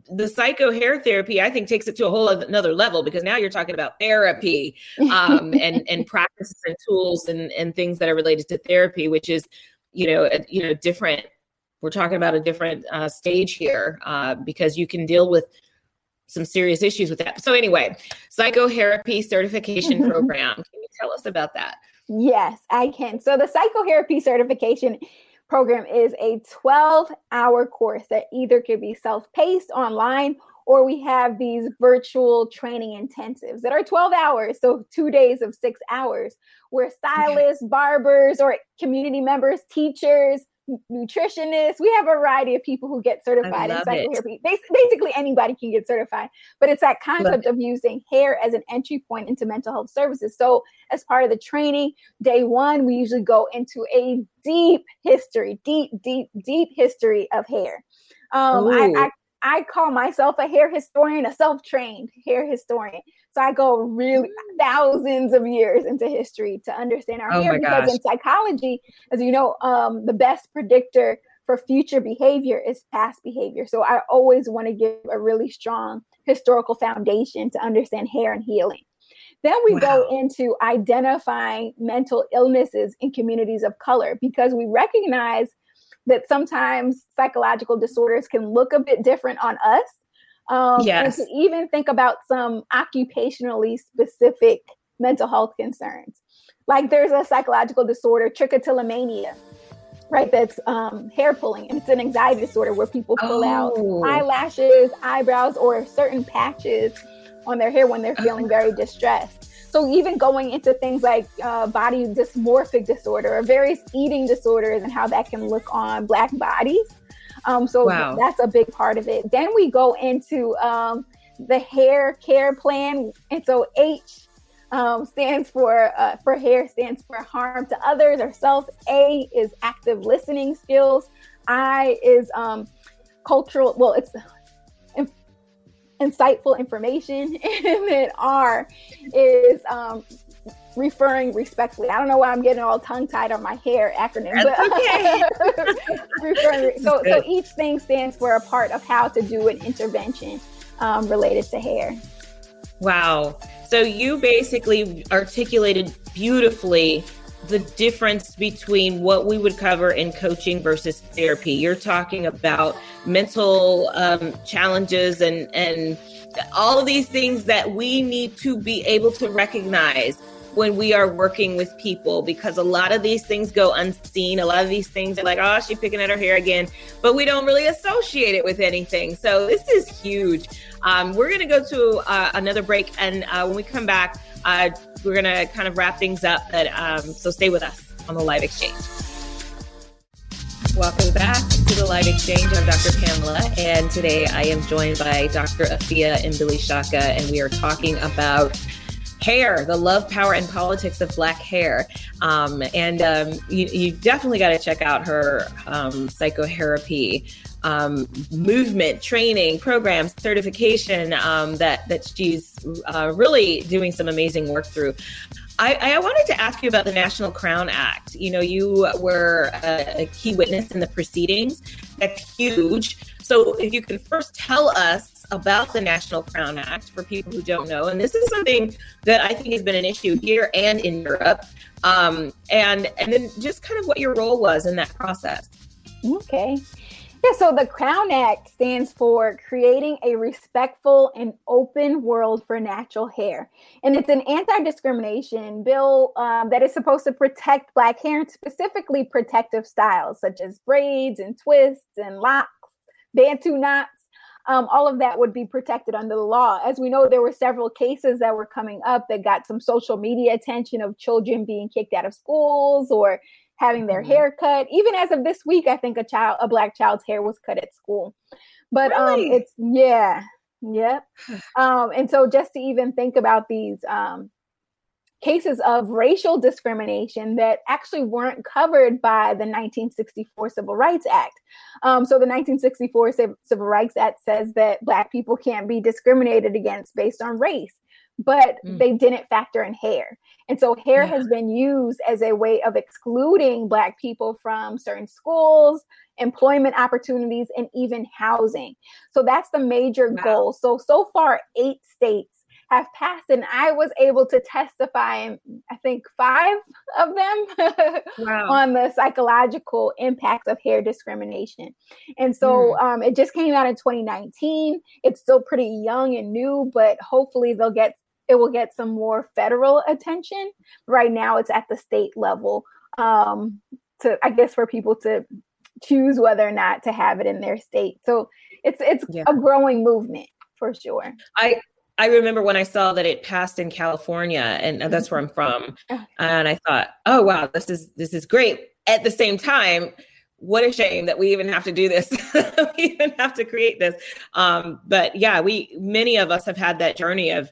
the psycho hair therapy i think takes it to a whole another level because now you're talking about therapy um, and and practices and tools and and things that are related to therapy which is you know you know different we're talking about a different uh, stage here uh, because you can deal with some serious issues with that. So anyway PsychoHairapy certification program. Can you tell us about that? Yes i can. So the PsychoHairapy certification program is a 12 hour course that either could be self paced online or we have these virtual training intensives that are 12 hours, so two days of six hours, where stylists, barbers, or community members, teachers, nutritionists. We have a variety of people who get certified in PsychoHairapy. Basically, anybody can get certified, but it's that concept of using hair as an entry point into mental health services. So, as part of the training, day one, we usually go into a deep history, deep, deep, deep history of hair. Um, I, I, I call myself a hair historian, a self-trained hair historian. I go really mm. thousands of years into history to understand our oh hair because gosh. in psychology, as you know, um, the best predictor for future behavior is past behavior. So I always want to give a really strong historical foundation to understand hair and healing. Then we wow. go into identifying mental illnesses in communities of color because we recognize that sometimes psychological disorders can look a bit different on us. Um, yes. And to even think about some occupationally specific mental health concerns. Like there's a psychological disorder, trichotillomania, right? That's um, hair pulling. And it's an anxiety disorder where people pull oh. out eyelashes, eyebrows, or certain patches on their hair when they're feeling very distressed. So even going into things like uh, body dysmorphic disorder or various eating disorders and how that can look on black bodies. Um, so wow. that's a big part of it. Then we go into um, the hair care plan, and so H um, stands for uh, for hair stands for harm to others or self. A is active listening skills. I is um, cultural. Well, it's insightful information. And then R is um, referring respectfully. I don't know why I'm getting all tongue tied on my hair acronym, That's but okay. referring, so, so each thing stands for a part of how to do an intervention um, related to hair. Wow. So you basically articulated beautifully the difference between what we would cover in coaching versus therapy. You're talking about mental um, challenges and and all of these things that we need to be able to recognize when we are working with people because a lot of these things go unseen. A lot of these things are like, oh, she's picking at her hair again, but we don't really associate it with anything. So this is huge. Um, we're going to go to uh, another break. And uh, when we come back, uh, we're going to kind of wrap things up. But, um, so stay with us on the live exchange. Welcome back to the live exchange. I'm Dr. Pamela, and today I am joined by Dr. Afia Mbilishaka, and we are talking about hair, the love, power, and politics of black hair. Um, and um, you, you, definitely got to check out her um, PsychoHairapy um, movement, training, programs, certification um, that that she's uh, really doing some amazing work through. I, I, wanted to ask you about the National Crown Act. You know, you were a, a key witness in the proceedings. That's huge. So, if you can first tell us about the National Crown Act for people who don't know, and this is something that I think has been an issue here and in Europe, um, and and then just kind of what your role was in that process. Okay. Yeah, so the Crown Act stands for Creating a Respectful and Open World for Natural Hair. And it's an anti discrimination bill um, that is supposed to protect Black hair and specifically protective styles such as braids and twists and locks, Bantu knots. Um, all of that would be protected under the law. As we know, there were several cases that were coming up that got some social media attention of children being kicked out of schools or having their mm-hmm. hair cut. Even as of this week, I think a child, a black child's hair was cut at school. But um, really? um, it's yeah, yep. um, and so just to even think about these um cases of racial discrimination that actually weren't covered by the 1964 Civil Rights Act. Um, so, the 1964 Civil Rights Act says that Black people can't be discriminated against based on race but mm. they didn't factor in hair. And so hair yeah. has been used as a way of excluding Black people from certain schools, employment opportunities, and even housing. So that's the major wow. goal. So, so far, eight states have passed, and I was able to testify in, I think, five of them wow. on the psychological impacts of hair discrimination. And so mm. um, it just came out in 2019. It's still pretty young and new, but hopefully they'll get it will get some more federal attention. Right now, it's at the state level. Um, to I guess for people to choose whether or not to have it in their state. So it's it's yeah. a growing movement. for sure. I I remember when I saw that it passed in California, and that's where I'm from, and I thought, oh wow, this is this is great. At the same time, what a shame that we even have to do this. we even have to create this. Um, but yeah, we many of us have had that journey of,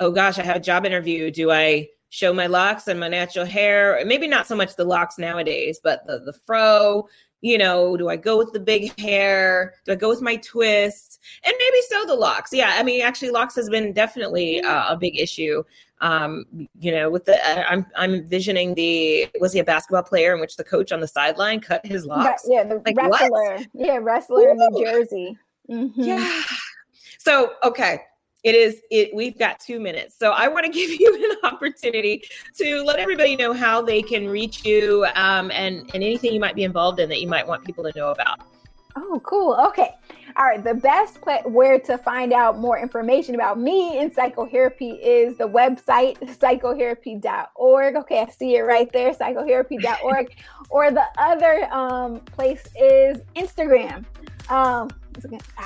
oh gosh, I have a job interview. Do I show my locks and my natural hair? Maybe not so much the locks nowadays, but the the fro. You know, do I go with the big hair? Do I go with my twist? And maybe so the locks. Yeah, I mean, actually, locks has been definitely uh, a big issue um, you know, with the uh, I'm I'm envisioning the was he a basketball player in which the coach on the sideline cut his locks? Yeah, the like, wrestler. What? Yeah, wrestler Ooh. in New Jersey. Mm-hmm. Yeah. So okay, it is it we've got two minutes so i want to give you an opportunity to let everybody know how they can reach you um, and and anything you might be involved in that you might want people to know about oh cool okay all right, the best place where to find out more information about me in PsychoHairapy is the website psychohairapy.org. Okay, I see it right there, psychohairapy.org. or the other um, place is Instagram. Um,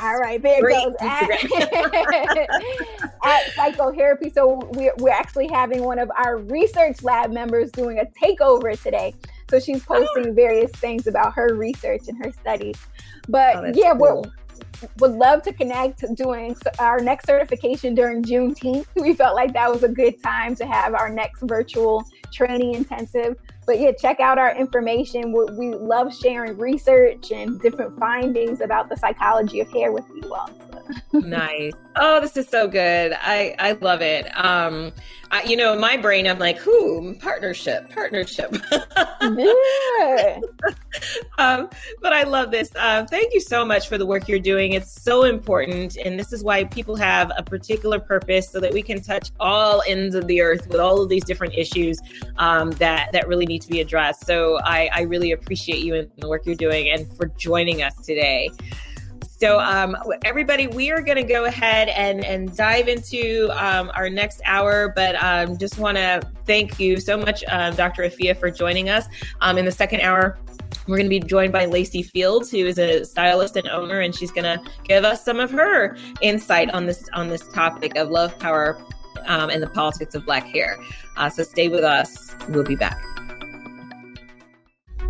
all right, there Great. it goes at, at PsychoHairapy. So we're, we're actually having one of our research lab members doing a takeover today. So she's posting oh. various things about her research and her studies. But oh, yeah, cool. we're would love to connect doing our next certification during Juneteenth. We felt like that was a good time to have our next virtual training intensive. But yeah, check out our information. We, we love sharing research and different findings about the psychology of hair with you all. Nice. Oh, this is so good. I I love it. Um, I, you know, in my brain, I'm like, who partnership, partnership. yeah. um, but I love this. Uh, thank you so much for the work you're doing. It's so important, and this is why people have a particular purpose, so that we can touch all ends of the earth with all of these different issues um, that that really need to be addressed. So I, I really appreciate you and the work you're doing, and for joining us today. So, um, everybody, we are going to go ahead and, and dive into um, our next hour, but um, just want to thank you so much, uh, Dr. Afia, for joining us. Um, in the second hour, we're going to be joined by Lacey Fields, who is a stylist and owner, and she's going to give us some of her insight on this on this topic of love, power, um, and the politics of Black hair. Uh, so, stay with us. We'll be back.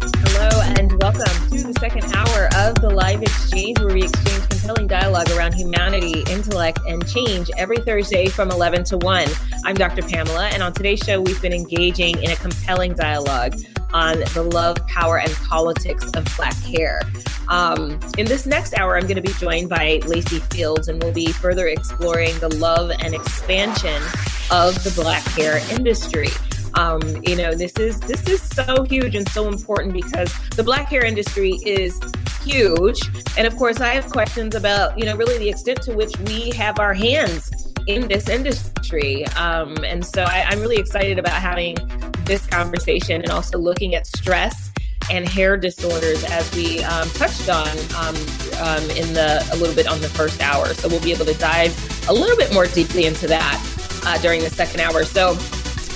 Hello, and welcome to the second hour of the live exchange, where we exchange compelling dialogue around humanity, intellect, and change every Thursday from 11 to 1. I'm Dr. Pamela, and on today's show, we've been engaging in a compelling dialogue on the love, power, and politics of Black hair. Um, in this next hour, I'm going to be joined by Lacey Fields, and we'll be further exploring the love and expansion of the Black hair industry. Um, you know, this is this is so huge and so important because the black hair industry is huge. And of course, I have questions about, you know, really the extent to which we have our hands in this industry. Um, and so I, I'm really excited about having this conversation and also looking at stress and hair disorders as we um, touched on um, um, in the a little bit on the first hour. So we'll be able to dive a little bit more deeply into that uh, during the second hour. So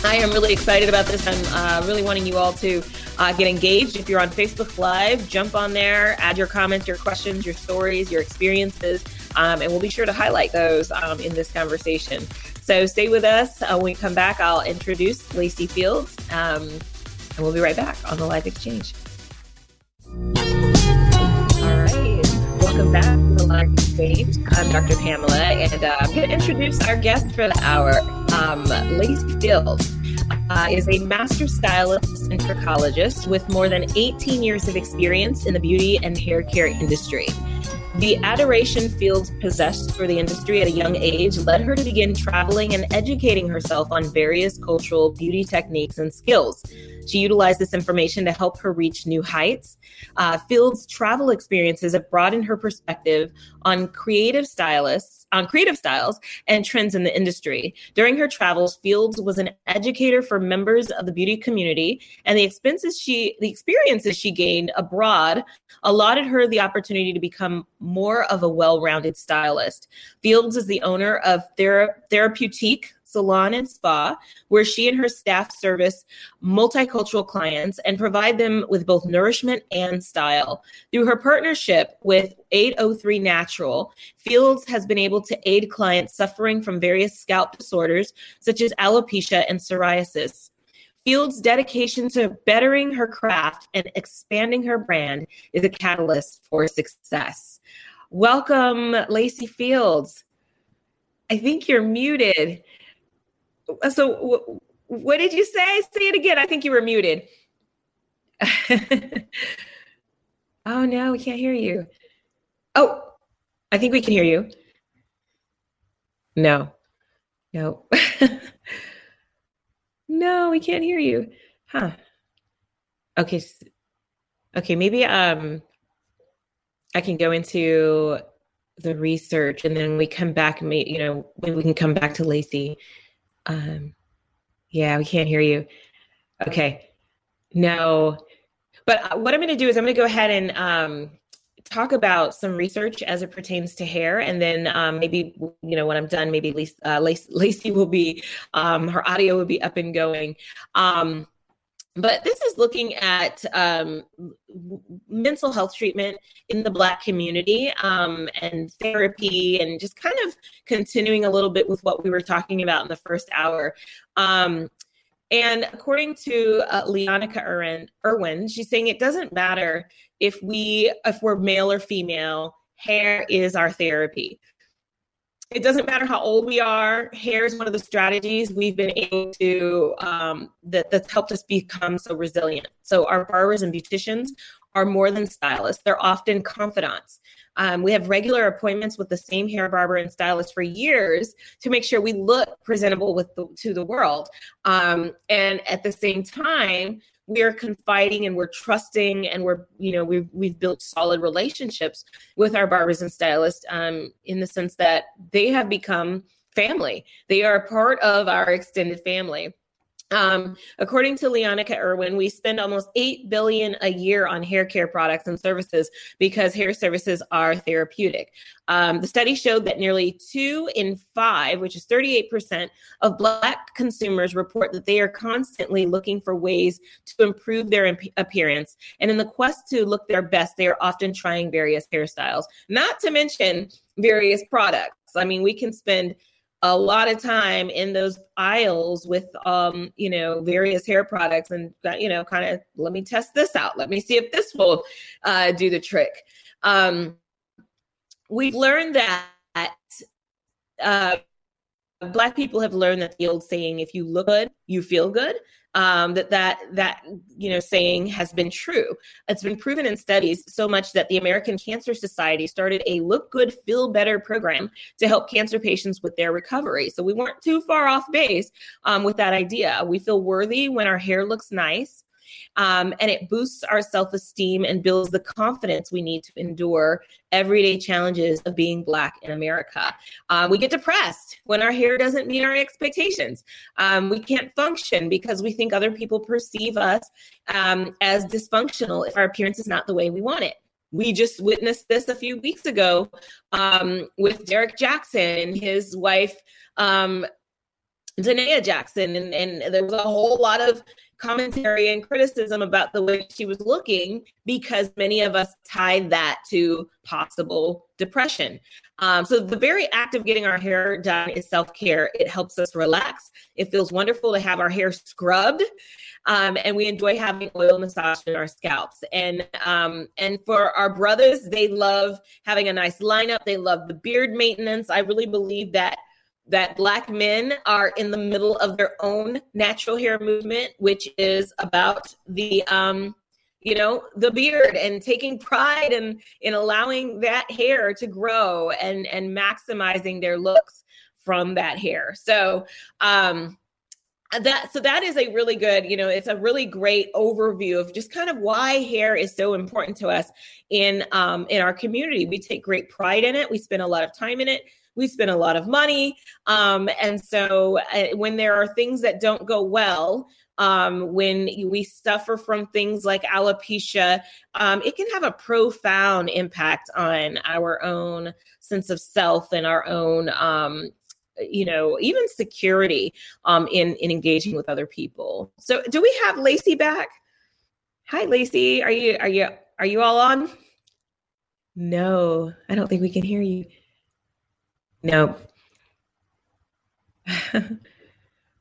I am really excited about this. I'm uh, really wanting you all to uh, get engaged. If you're on Facebook Live, jump on there, add your comments, your questions, your stories, your experiences, um, and we'll be sure to highlight those um, in this conversation. So stay with us. Uh, when we come back, I'll introduce Lacey Fields, um, and we'll be right back on the live exchange. All right. Welcome back I'm Dr. Pamela, and uh, I'm going to introduce our guest for the hour um, Lacey Fields uh, is a master stylist and trichologist with more than 18 years of experience in the beauty and hair care industry. The adoration Fields possessed for the industry at a young age led her to begin traveling and educating herself on various cultural beauty techniques and skills. She utilized this information to help her reach new heights. Uh, Fields' travel experiences have broadened her perspective on creative stylists, on creative styles and trends in the industry. During her travels, Fields was an educator for members of the beauty community, and the expenses she, the experiences she gained abroad, allotted her the opportunity to become more of a well-rounded stylist. Fields is the owner of Thera- Therapeutique Salon and Spa, where she and her staff service multicultural clients and provide them with both nourishment and style. Through her partnership with 803 Natural, Fields has been able to aid clients suffering from various scalp disorders such as alopecia and psoriasis. Fields' dedication to bettering her craft and expanding her brand is a catalyst for success. Welcome, Lacey Fields. I think you're muted. So, what did you say? Say it again. I think you were muted. oh, no, we can't hear you. Oh, I think we can hear you. No, no. no, we can't hear you. Huh. Okay. Okay, maybe um I can go into the research and then we come back and you know maybe we can come back to lacey um yeah we can't hear you. Okay. No. But uh, what i'm going to do is i'm going to go ahead and um talk about some research as it pertains to hair and then um, maybe you know when i'm done maybe lacey, uh, lacey will be um, her audio will be up and going. Um, but this is looking at um, mental health treatment in the Black community um, and therapy, and just kind of continuing a little bit with what we were talking about in the first hour. Um, and according to uh, Leonica Irwin, Irwin, she's saying it doesn't matter if we if we're male or female. Hair is our therapy it doesn't matter how old we are. Hair is one of the strategies we've been able to um, that that's helped us become so resilient. So our barbers and beauticians are more than stylists; they're often confidants. Um, we have regular appointments with the same hair barber and stylist for years to make sure we look presentable with the, to the world. Um, and at the same time, we are confiding and we're trusting and we're you know we've, we've built solid relationships with our barbers and stylists um, in the sense that they have become family. They are part of our extended family um, according to Leonica Irwin, we spend almost eight billion a year on hair care products and services because hair services are therapeutic. Um, the study showed that nearly two in five, which is 38%, of Black consumers report that they are constantly looking for ways to improve their imp- appearance. And in the quest to look their best, they are often trying various hairstyles, not to mention various products. I mean, we can spend a lot of time in those aisles with um you know various hair products and you know kind of let me test this out. Let me see if this will uh, do the trick. Um we've learned that uh black people have learned that the old saying if you look good you feel good um, that that that you know saying has been true. It's been proven in studies so much that the American Cancer Society started a Look Good Feel Better program to help cancer patients with their recovery. So we weren't too far off base um, with that idea. We feel worthy when our hair looks nice. Um, and it boosts our self esteem and builds the confidence we need to endure everyday challenges of being Black in America. Uh, we get depressed when our hair doesn't meet our expectations. Um, we can't function because we think other people perceive us um, as dysfunctional if our appearance is not the way we want it we just witnessed this a few weeks ago um, with Derek Jackson and his wife um, Da'Naia Jackson, and, and there was a whole lot of commentary and criticism about the way she was looking because many of us tied that to possible depression. Um, so the very act of getting our hair done is self-care. It helps us relax. It feels wonderful to have our hair scrubbed, um, and we enjoy having oil massage in our scalps. And um, and for our brothers, they love having a nice lineup. They love the beard maintenance. I really believe that that black men are in the middle of their own natural hair movement which is about the um you know the beard and taking pride in in allowing that hair to grow and and maximizing their looks from that hair. So um that so that is a really good you know it's a really great overview of just kind of why hair is so important to us in um in our community. We take great pride in it. We spend a lot of time in it we spend a lot of money. Um, and so uh, when there are things that don't go well, um, when we suffer from things like alopecia, um, it can have a profound impact on our own sense of self and our own um, you know, even security um, in in engaging with other people. So, do we have Lacey back? Hi, Lacey. Are you are you are you all on? No, I don't think we can hear you. No.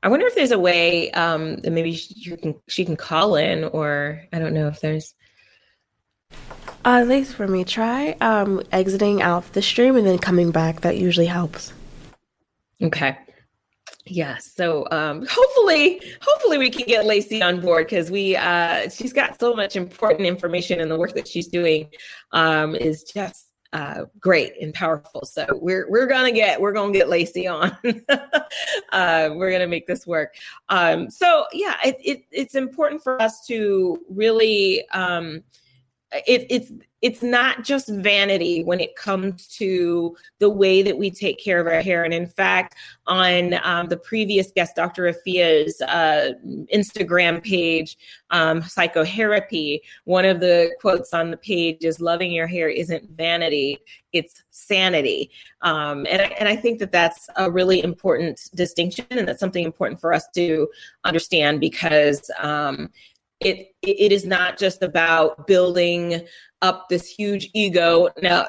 I wonder if there's a way um, that maybe she can she can call in, or I don't know if there's. Uh, at least for me, try um, exiting out the stream and then coming back. That usually helps. Okay. Yeah. So um, hopefully, hopefully we can get Lacey on board because we uh, she's got so much important information and the work that she's doing um, is just uh, great and powerful. So we're we're gonna get we're gonna get Lacey on. uh, we're gonna make this work. Um, so yeah, it, it, it's important for us to really um, it, it's it's not just vanity when it comes to the way that we take care of our hair. And in fact, on um, the previous guest, Dr. Afia's uh, Instagram page, um, PsychoHairapy, one of the quotes on the page is "Loving your hair isn't vanity; it's sanity." Um, and I, and I think that that's a really important distinction, and that's something important for us to understand because um, it it is not just about building up this huge ego. Now,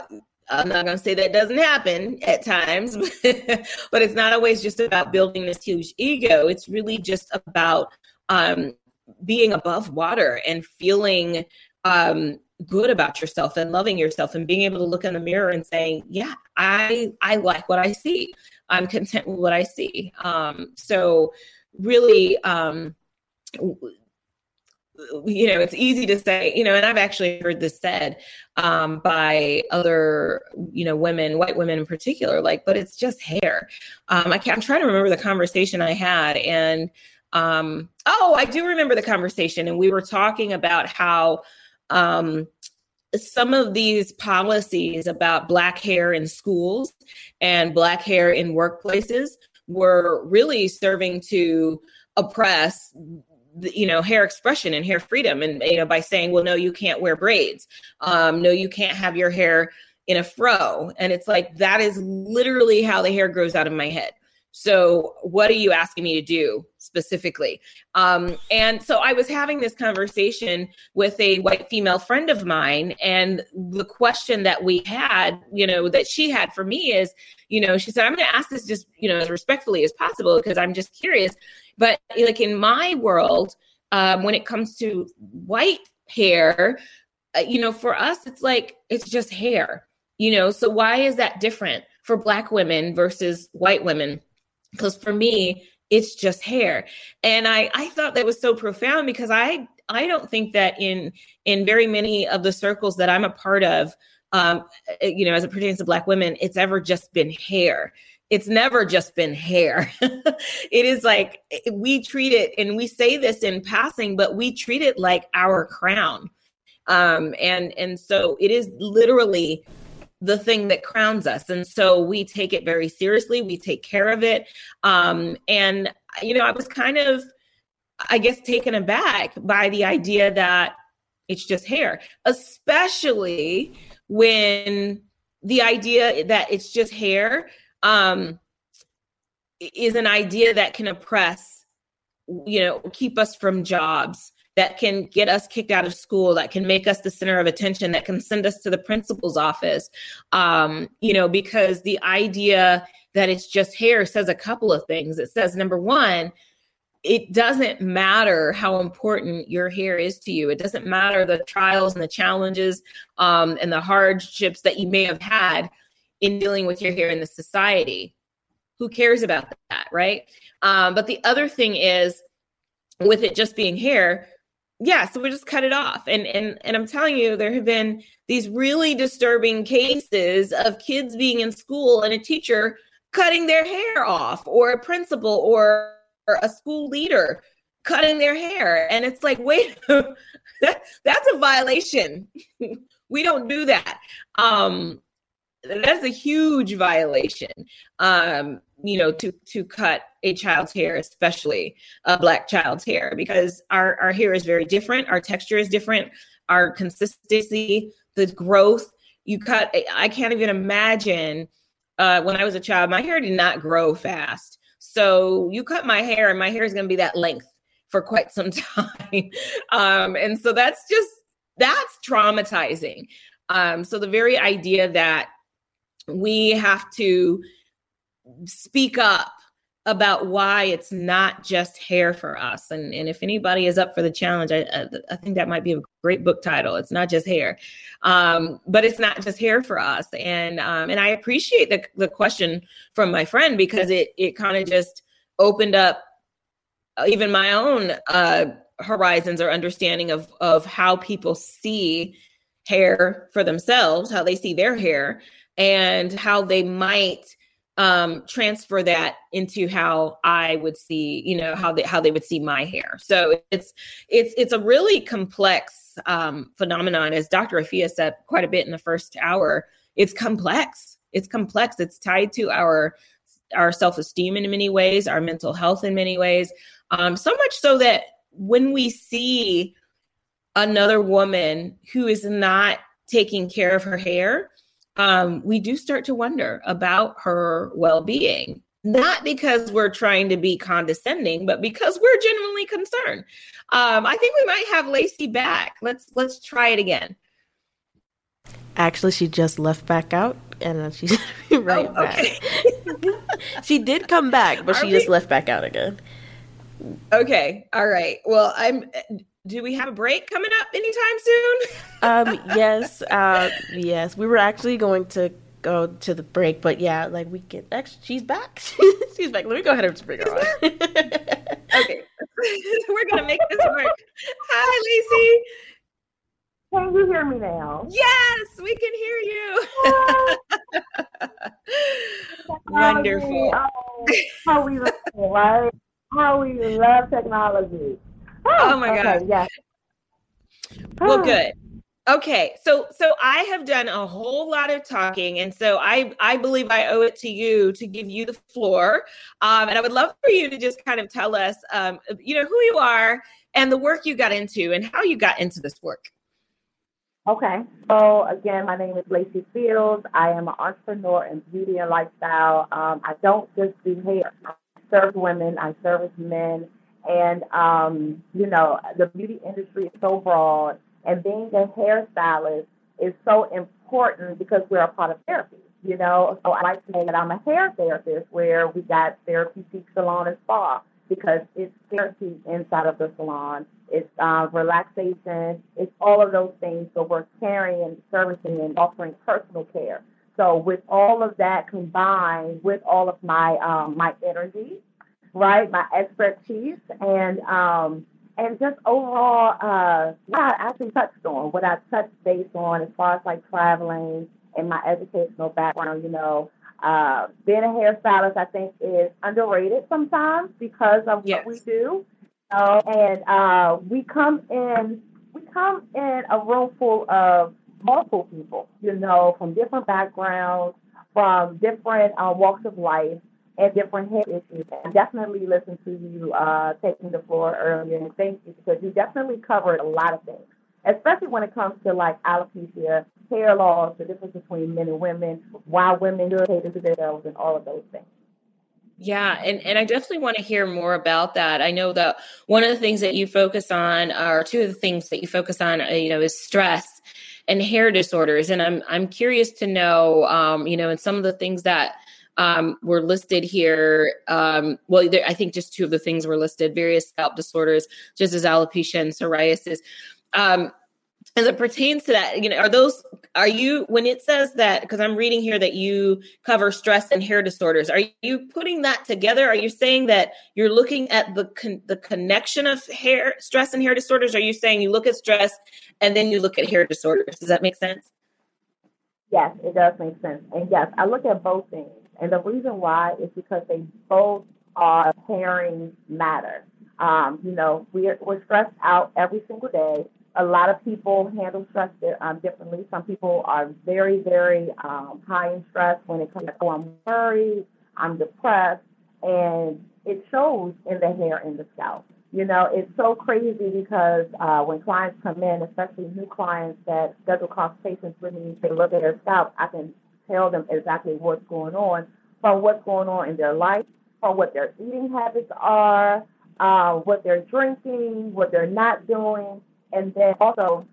I'm not going to say that doesn't happen at times, but it's not always just about building this huge ego. It's really just about um, being above water and feeling um, good about yourself and loving yourself and being able to look in the mirror and saying, "Yeah, I I like what I see. I'm content with what I see." Um, so, really. Um, you know, it's easy to say, you know, and I've actually heard this said um, by other, you know, women, white women in particular, like, but it's just hair. Um, I am trying to remember the conversation I had, and um, oh, I do remember the conversation, and we were talking about how um, some of these policies about black hair in schools and black hair in workplaces were really serving to oppress you know hair expression and hair freedom and you know by saying well no you can't wear braids. Um no you can't have your hair in a fro. And it's like that is literally how the hair grows out of my head. So what are you asking me to do specifically? Um and so i was having this conversation with a white female friend of mine and the question that we had you know that she had for me is you know she said i'm going to ask this just you know as respectfully as possible because i'm just curious but like in my world, um, when it comes to white hair, uh, you know, for us, it's like it's just hair, you know. So why is that different for black women versus white women? Because for me, it's just hair, and I I thought that was so profound because I I don't think that in in very many of the circles that I'm a part of, um, you know, as it pertains to black women, it's ever just been hair it's never just been hair. it is like we treat it, and we say this in passing, but we treat it like our crown. Um, and and so it is literally the thing that crowns us, and so we take it very seriously. We take care of it, um, and you know, I was kind of, I guess, taken aback by the idea that it's just hair, especially when the idea that it's just hair um, is an idea that can oppress, you know, keep us from jobs, that can get us kicked out of school, that can make us the center of attention, that can send us to the principal's office. Um, you know, because the idea that it's just hair says a couple of things. It says, number one, it doesn't matter how important your hair is to you. It doesn't matter the trials and the challenges um, and the hardships that you may have had in dealing with your hair in the society. Who cares about that, right? Um, but the other thing is, with it just being hair, yeah, so we just cut it off. And and and I'm telling you, there have been these really disturbing cases of kids being in school and a teacher cutting their hair off, or a principal or, or a school leader cutting their hair. And it's like, wait, that, that's a violation. we don't do that. Um, that's a huge violation um you know to to cut a child's hair especially a black child's hair because our our hair is very different our texture is different our consistency the growth you cut i can't even imagine uh, when I was a child, my hair did not grow fast. So you cut my hair, and my hair is going to be that length for quite some time. um, and so that's just that's traumatizing. Um, so the very idea that we have to speak up about why it's not just hair for us. And, and if anybody is up for the challenge, I, I, think that might be a great book title. It's not just hair, um, but it's not just hair for us. And um, and I appreciate the, the question from my friend because it it kind of just opened up even my own uh, horizons or understanding of of how people see hair for themselves, how they see their hair, and how they might um transfer that into how i would see you know how they how they would see my hair. So it's it's it's a really complex um phenomenon. As dr afia said quite a bit in the first hour it's complex. It's complex. It's tied to our our self-esteem in many ways our mental health in many ways. Um so much so that when we see another woman who is not taking care of her hair um, we do start to wonder about her well being. Not because we're trying to be condescending, but because we're genuinely concerned. Um, I think we might have Lacey back. Let's let's try it again. Actually, she just left back out, and she's right oh, okay. back. she did come back, but Are she we... just left back out again. Okay, all right. Well, I'm do we have a break coming up anytime soon? um, yes, uh, yes. We were actually going to go to the break, but yeah, like we get actually she's back. she's back. Let me go ahead and bring her on. okay. we're gonna make this work. Hi, Lacey. Can you hear me now? Yes, we can hear you. Wonderful. Oh, how we love right? How we love technology. Oh, oh my okay, god. Yeah. Well, good. Okay, so so I have done a whole lot of talking, and so I I believe I owe it to you to give you the floor, um, and I would love for you to just kind of tell us, um, you know, who you are and the work you got into and how you got into this work. Okay, so again, my name is Lacey Fields. I am an entrepreneur in beauty and lifestyle. Um, I don't just do hair. I serve women. I service men and, um, you know, the beauty industry is so broad, and being a hairstylist is so important because we're a part of therapy, you know. So I like to say that I'm a hair therapist where we got Therapeutique salon and spa because it's therapy inside of the salon. It's uh, relaxation. It's all of those things. So we're caring and servicing and offering personal care. So with all of that combined with all of my um, my energy right? My expertise and um, and just overall uh, what I actually touched on, what I touched base on as far as like traveling and my educational background. You know, uh, being a hairstylist, I think, is underrated sometimes because of yes. what we do. Uh, and uh, we come in, we come in a room full of multiple people, you know, from different backgrounds, from different uh, walks of life and different health issues. And definitely listen to you uh, taking the floor earlier. And thank you because you definitely covered a lot of things, especially when it comes to like alopecia, hair loss, the difference between men and women, why women irritate into themselves, and all of those things. Yeah, and, and I definitely want to hear more about that. I know that one of the things that you focus on, or two of the things that you focus on, uh, you know, is stress and hair disorders. And I'm I'm curious to know, um, you know, and some of the things that um, were listed here. Um, well, there, I think just two of the things were listed: various scalp disorders, just as alopecia and psoriasis. Um, as it pertains to that, you know, are those are you when it says that because I'm reading here that you cover stress and hair disorders, are you putting that together? Are you saying that you're looking at the con- the connection of hair stress and hair disorders? Are you saying you look at stress and then you look at hair disorders? Does that make sense? Yes, it does make sense. And yes, I look at both things. And the reason why is because they both are pairing matter. Um, you know, we're, we're stressed out every single day. A lot of people handle stress um, differently. Some people are very, very um, high in stress when it comes to, oh, I'm worried, I'm depressed, and it shows in the hair and the scalp. You know, it's so crazy because uh, when clients come in, especially new clients that schedule consultations with me to look at their scalp, I can tell them exactly what's going on from what's going on in their life, from what their eating habits are, uh, what they're drinking, what they're not doing, and then also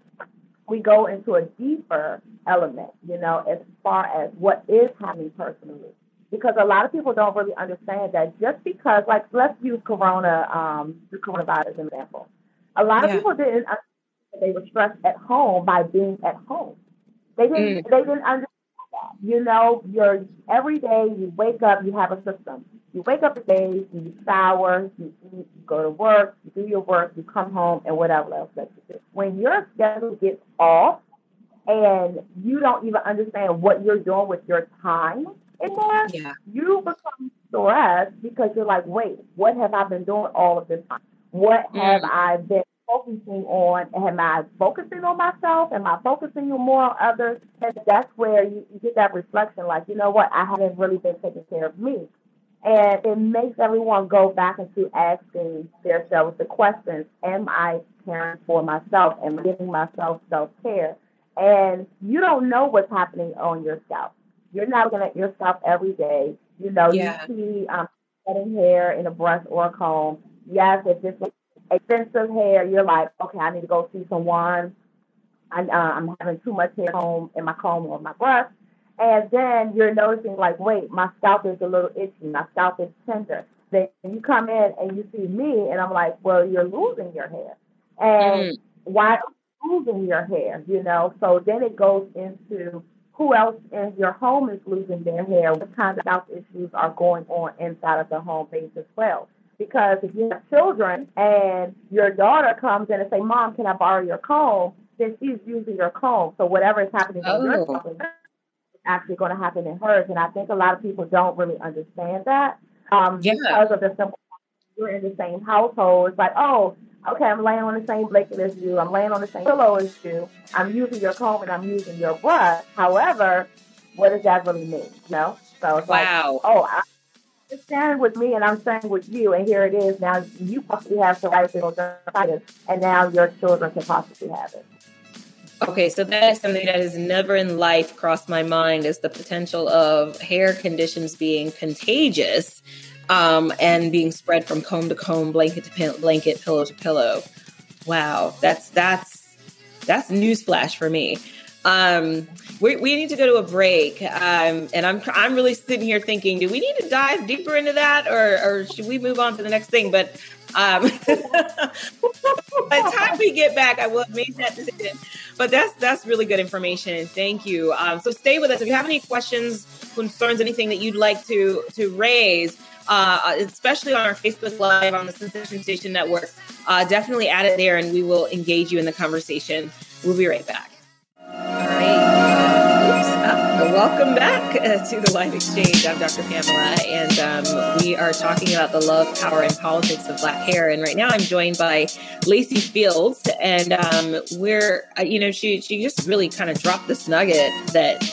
we go into a deeper element, you know, as far as what is happening personally. Because a lot of people don't really understand that just because, like, let's use Corona, um, the coronavirus example. A lot of Yeah. people didn't understand that they were stressed at home by being at home. They didn't. They didn't understand. You know, you're every day you wake up, you have a system. You wake up today, you shower, you eat, you go to work, you do your work, you come home, and whatever else that you do. When your schedule gets off and you don't even understand what you're doing with your time in there, Yeah. you become stressed because you're like, wait, what have I been doing all of this time? What have mm. I been focusing on? Am I focusing on myself? Am I focusing more on others? And that's where you, you get that reflection, like, you know what, I haven't really been taking care of me. And it makes everyone go back into asking themselves the questions Am I caring for myself? Am I giving myself self care? And you don't know what's happening on yourself. You're not looking at yourself every day. You know, Yeah. you see um, cutting hair in a brush or a comb. Yes, if it's expensive hair, you're like, okay, I need to go see someone. I, uh, I'm having too much hair home in my comb or my brush. And then you're noticing, like, wait, my scalp is a little itchy. My scalp is tender. Then you come in and you see me, and I'm like, well, you're losing your hair. And why are you losing your hair? You know, so then it goes into who else in your home is losing their hair? What kind of health issues are going on inside of the home base as well? Because if you have children and your daughter comes in and say, Mom, can I borrow your comb? Then she's using your comb. So whatever is happening in your Oh. scalp is actually going to happen in hers. And I think a lot of people don't really understand that um, Yeah. because of the simple you're in the same household. It's like, oh, okay, I'm laying on the same blanket as you. I'm laying on the same pillow as you. I'm using your comb and I'm using your brush. However, what does that really mean? You know? So it's like, oh, I- you're sharing with me and I'm sharing with you, and here it is. Now you possibly have psoriasis and now your children can possibly have it. Okay, so that is something that has never in life crossed my mind is the potential of hair conditions being contagious um, and being spread from comb to comb, blanket to pin- blanket, pillow to pillow. Wow, that's that's that's newsflash for me. Um, we, we need to go to a break, um, and I'm I'm really sitting here thinking, do we need to dive deeper into that, or or should we move on to the next thing? But um, by the time we get back, I will have made that decision. But that's that's really good information. Thank you. Um, so stay with us. If you have any questions, concerns, anything that you'd like to to raise, uh, especially on our Facebook Live on the Sensation Station Network, uh, definitely add it there, and we will engage you in the conversation. We'll be right back. Welcome back uh, to the live exchange. I'm Dr. Pamela, and um, we are talking about the love, power, and politics of black hair. And right now, I'm joined by Lacey Fields, and um, we're, uh, you know, she she just really kind of dropped this nugget that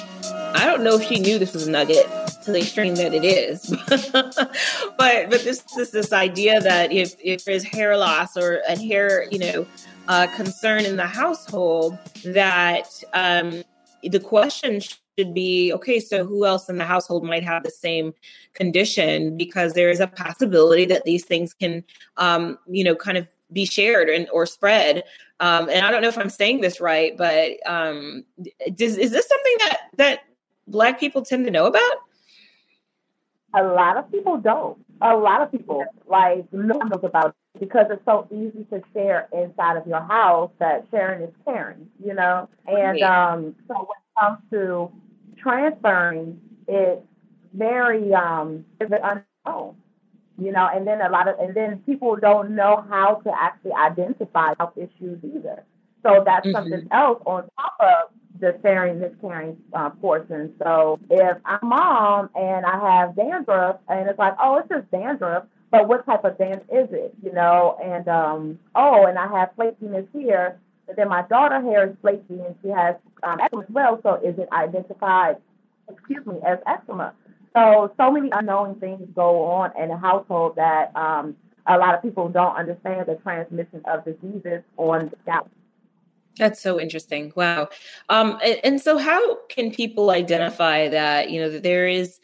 I don't know if she knew this was a nugget to the extreme that it is, but but this this this idea that if if there's hair loss or a hair, you know uh, concern in the household that um, the question should be okay so who else in the household might have the same condition? Because there is a possibility that these things can um, you know kind of be shared and or spread. Um, and i don't know if i'm saying this right but um, does, is this something that that black people tend to know about A lot of people don't. A lot of people like know about it because it's so easy to share inside of your house that sharing is caring, you know. And um, so when it comes to transferring, it's very um, it's unknown, you know. And then a lot of and then people don't know how to actually identify health issues either. So that's Mhm. something else on top of the sharing miscarrying uh, portion. So if I'm mom and I have dandruff and it's like, oh, it's just dandruff, but what type of dandruff is it? You know, and um, oh, and I have flakiness here, but then my daughter hair is flaky and she has um, eczema as well. So is it identified, excuse me, as eczema? So so many unknown things go on in a household that um, a lot of people don't understand the transmission of diseases on the scalp. That's so interesting. Wow. Um, and, and, so, how can people identify that you know that there is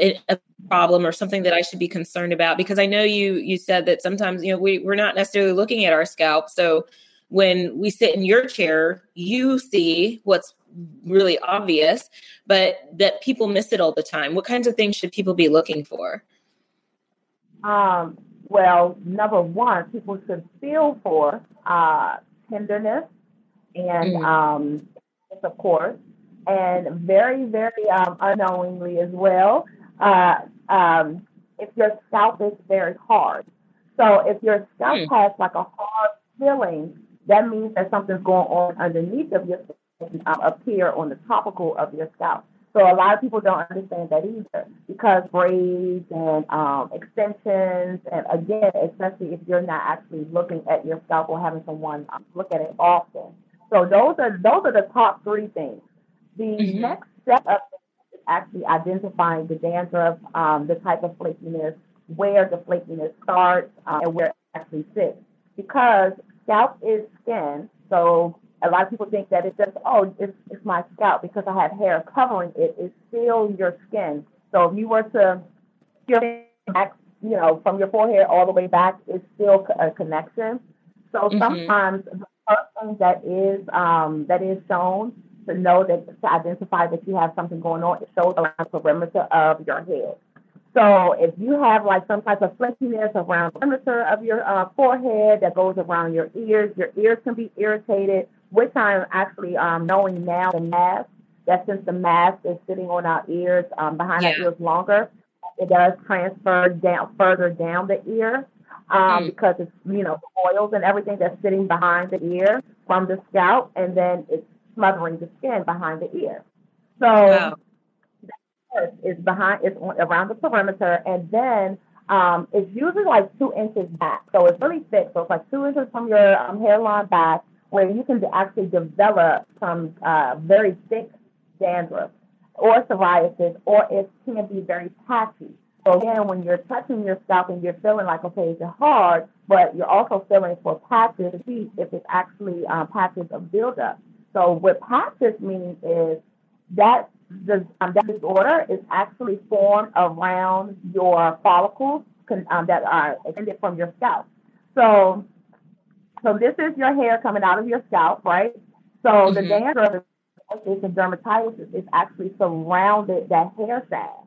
a problem or something that I should be concerned about? Because I know you you said that sometimes you know we we're not necessarily looking at our scalp. So when we sit in your chair, you see what's really obvious, but that people miss it all the time. What kinds of things should people be looking for? Um, well, number one, people should feel for uh, tenderness and mm. um, of course, and very, very um, unknowingly as well, uh, um, if your scalp is very hard. So if your scalp mm. has like a hard feeling, that means that something's going on underneath of your scalp um, appear on the topical of your scalp. So a lot of people don't understand that either because braids and um, extensions, and again, especially if you're not actually looking at your scalp or having someone um, look at it often, so those are those are the top three things. The mm-hmm. next step of is actually identifying the dandruff, um, the type of flakiness, where the flakiness starts, uh, and where it actually sits. Because scalp is skin, so a lot of people think that it's just oh, it's, it's my scalp because I have hair covering it. It's still your skin. So if you were to peel back, you know, from your forehead all the way back, it's still a connection. So mm-hmm. sometimes person that is um, that is shown to know that to identify that you have something going on, it shows around the perimeter of your head. So if you have like some type of flakiness around the perimeter of your uh, forehead that goes around your ears, your ears can be irritated, which I'm actually um, knowing now the mask, that since the mask is sitting on our ears, um, behind yeah. our ears longer, it does transfer down further down the ear um, mm. because it's you know oils and everything that's sitting behind the ear from the scalp, and then it's smothering the skin behind the ear. So wow. is behind, it's around the perimeter, and then um, it's usually like two inches back. So it's really thick. So it's like two inches from your um, hairline back, where you can actually develop some uh, very thick dandruff or psoriasis, or it can be very patchy. So again, when you're touching your scalp and you're feeling like, okay, it's hard, but you're also feeling for patches of heat if it's actually um, patches of buildup. So what patches means is that the um, that disorder is actually formed around your follicles um, that are extended from your scalp. So, so this is your hair coming out of your scalp, right? So mm-hmm. the dandruff is dermatitis is actually surrounded that hair sac.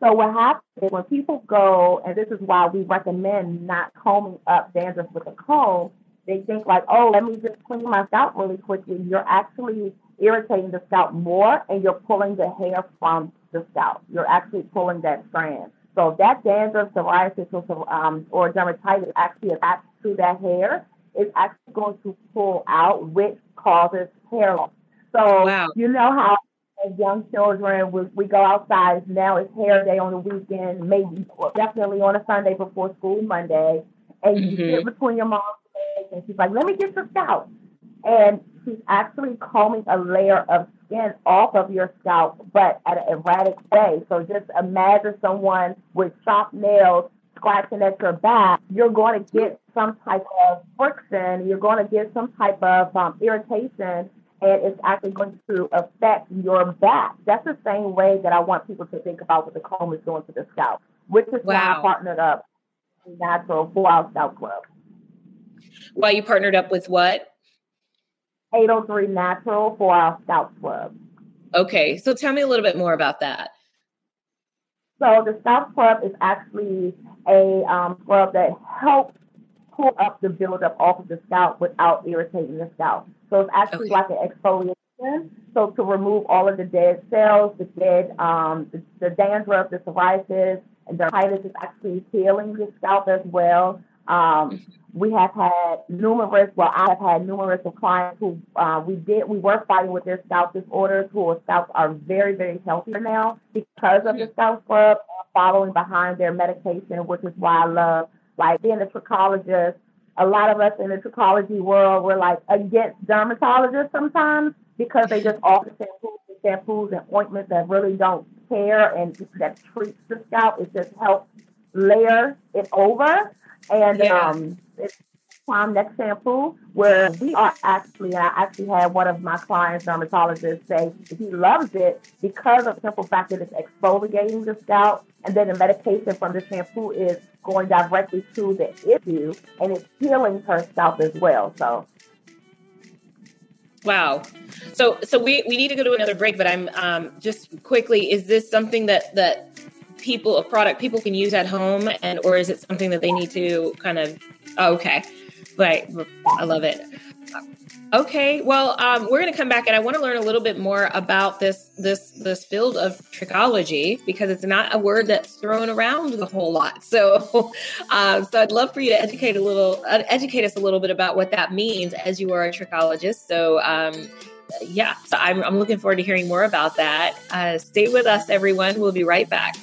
So what happens is when people go, and this is why we recommend not combing up dandruff with a comb, they think like, oh, let me just clean my scalp really quickly. You're actually irritating the scalp more and you're pulling the hair from the scalp. You're actually pulling that strand. So that dandruff, psoriasis, or, um, or dermatitis actually attached to that hair, is actually going to pull out, which causes hair loss. So wow. you know how as young children, we, we go outside. Now it's hair day on the weekend, maybe definitely on a Sunday before school Monday. And you mm-hmm. sit between your mom's legs, and she's like, "Let me get your scalp," and she's actually combing a layer of skin off of your scalp, but at an erratic way. So just imagine someone with sharp nails scratching at your back. You're going to get some type of friction. You're going to get some type of um, irritation and it's actually going to affect your back. That's the same way that I want people to think about what the comb is doing to the scalp, which is wow. why I partnered up Natural for our Scalp Club. Why you partnered up with what? 803 Natural for our Scalp Club. Okay, so tell me a little bit more about that. So the Scalp Club is actually a um, scrub that helps pull up the buildup off of the scalp without irritating the scalp. So it's actually okay. like an exfoliation. So to remove all of the dead cells, the dead, um, the, the dandruff, the psoriasis, and dermatitis is actually healing the scalp as well. Um, mm-hmm. we have had numerous, well, I have had numerous of clients who uh, we did, we were fighting with their scalp disorders, who whose scalps are very, very healthy now because of the mm-hmm. scalp scrub, following behind their medication, which is why I love like being a trichologist a lot of us in the trichology world we're like against dermatologists sometimes because they just offer shampoos and shampoos and ointments that really don't care and that treats the scalp. It just helps layer it over. And yeah. um, it's Prime Shampoo, where we are actually, I actually had one of my clients, dermatologists, say he loves it because of the simple fact that it's exfoliating the scalp, and then the medication from the shampoo is going directly to the issue, and it's healing her scalp as well. So Wow. So so we we need to go to another break, but I'm um, just quickly. Is this something that that people a product people can use at home, and or is it something that they need to kind of? Oh, okay, right. I love it. Okay, well, um, we're going to come back, and I want to learn a little bit more about this this this field of trichology because it's not a word that's thrown around a whole lot. So, um, so I'd love for you to educate a little, uh, educate us a little bit about what that means as you are a trichologist. So, um, yeah, so I'm, I'm looking forward to hearing more about that. Uh, stay with us, everyone. We'll be right back.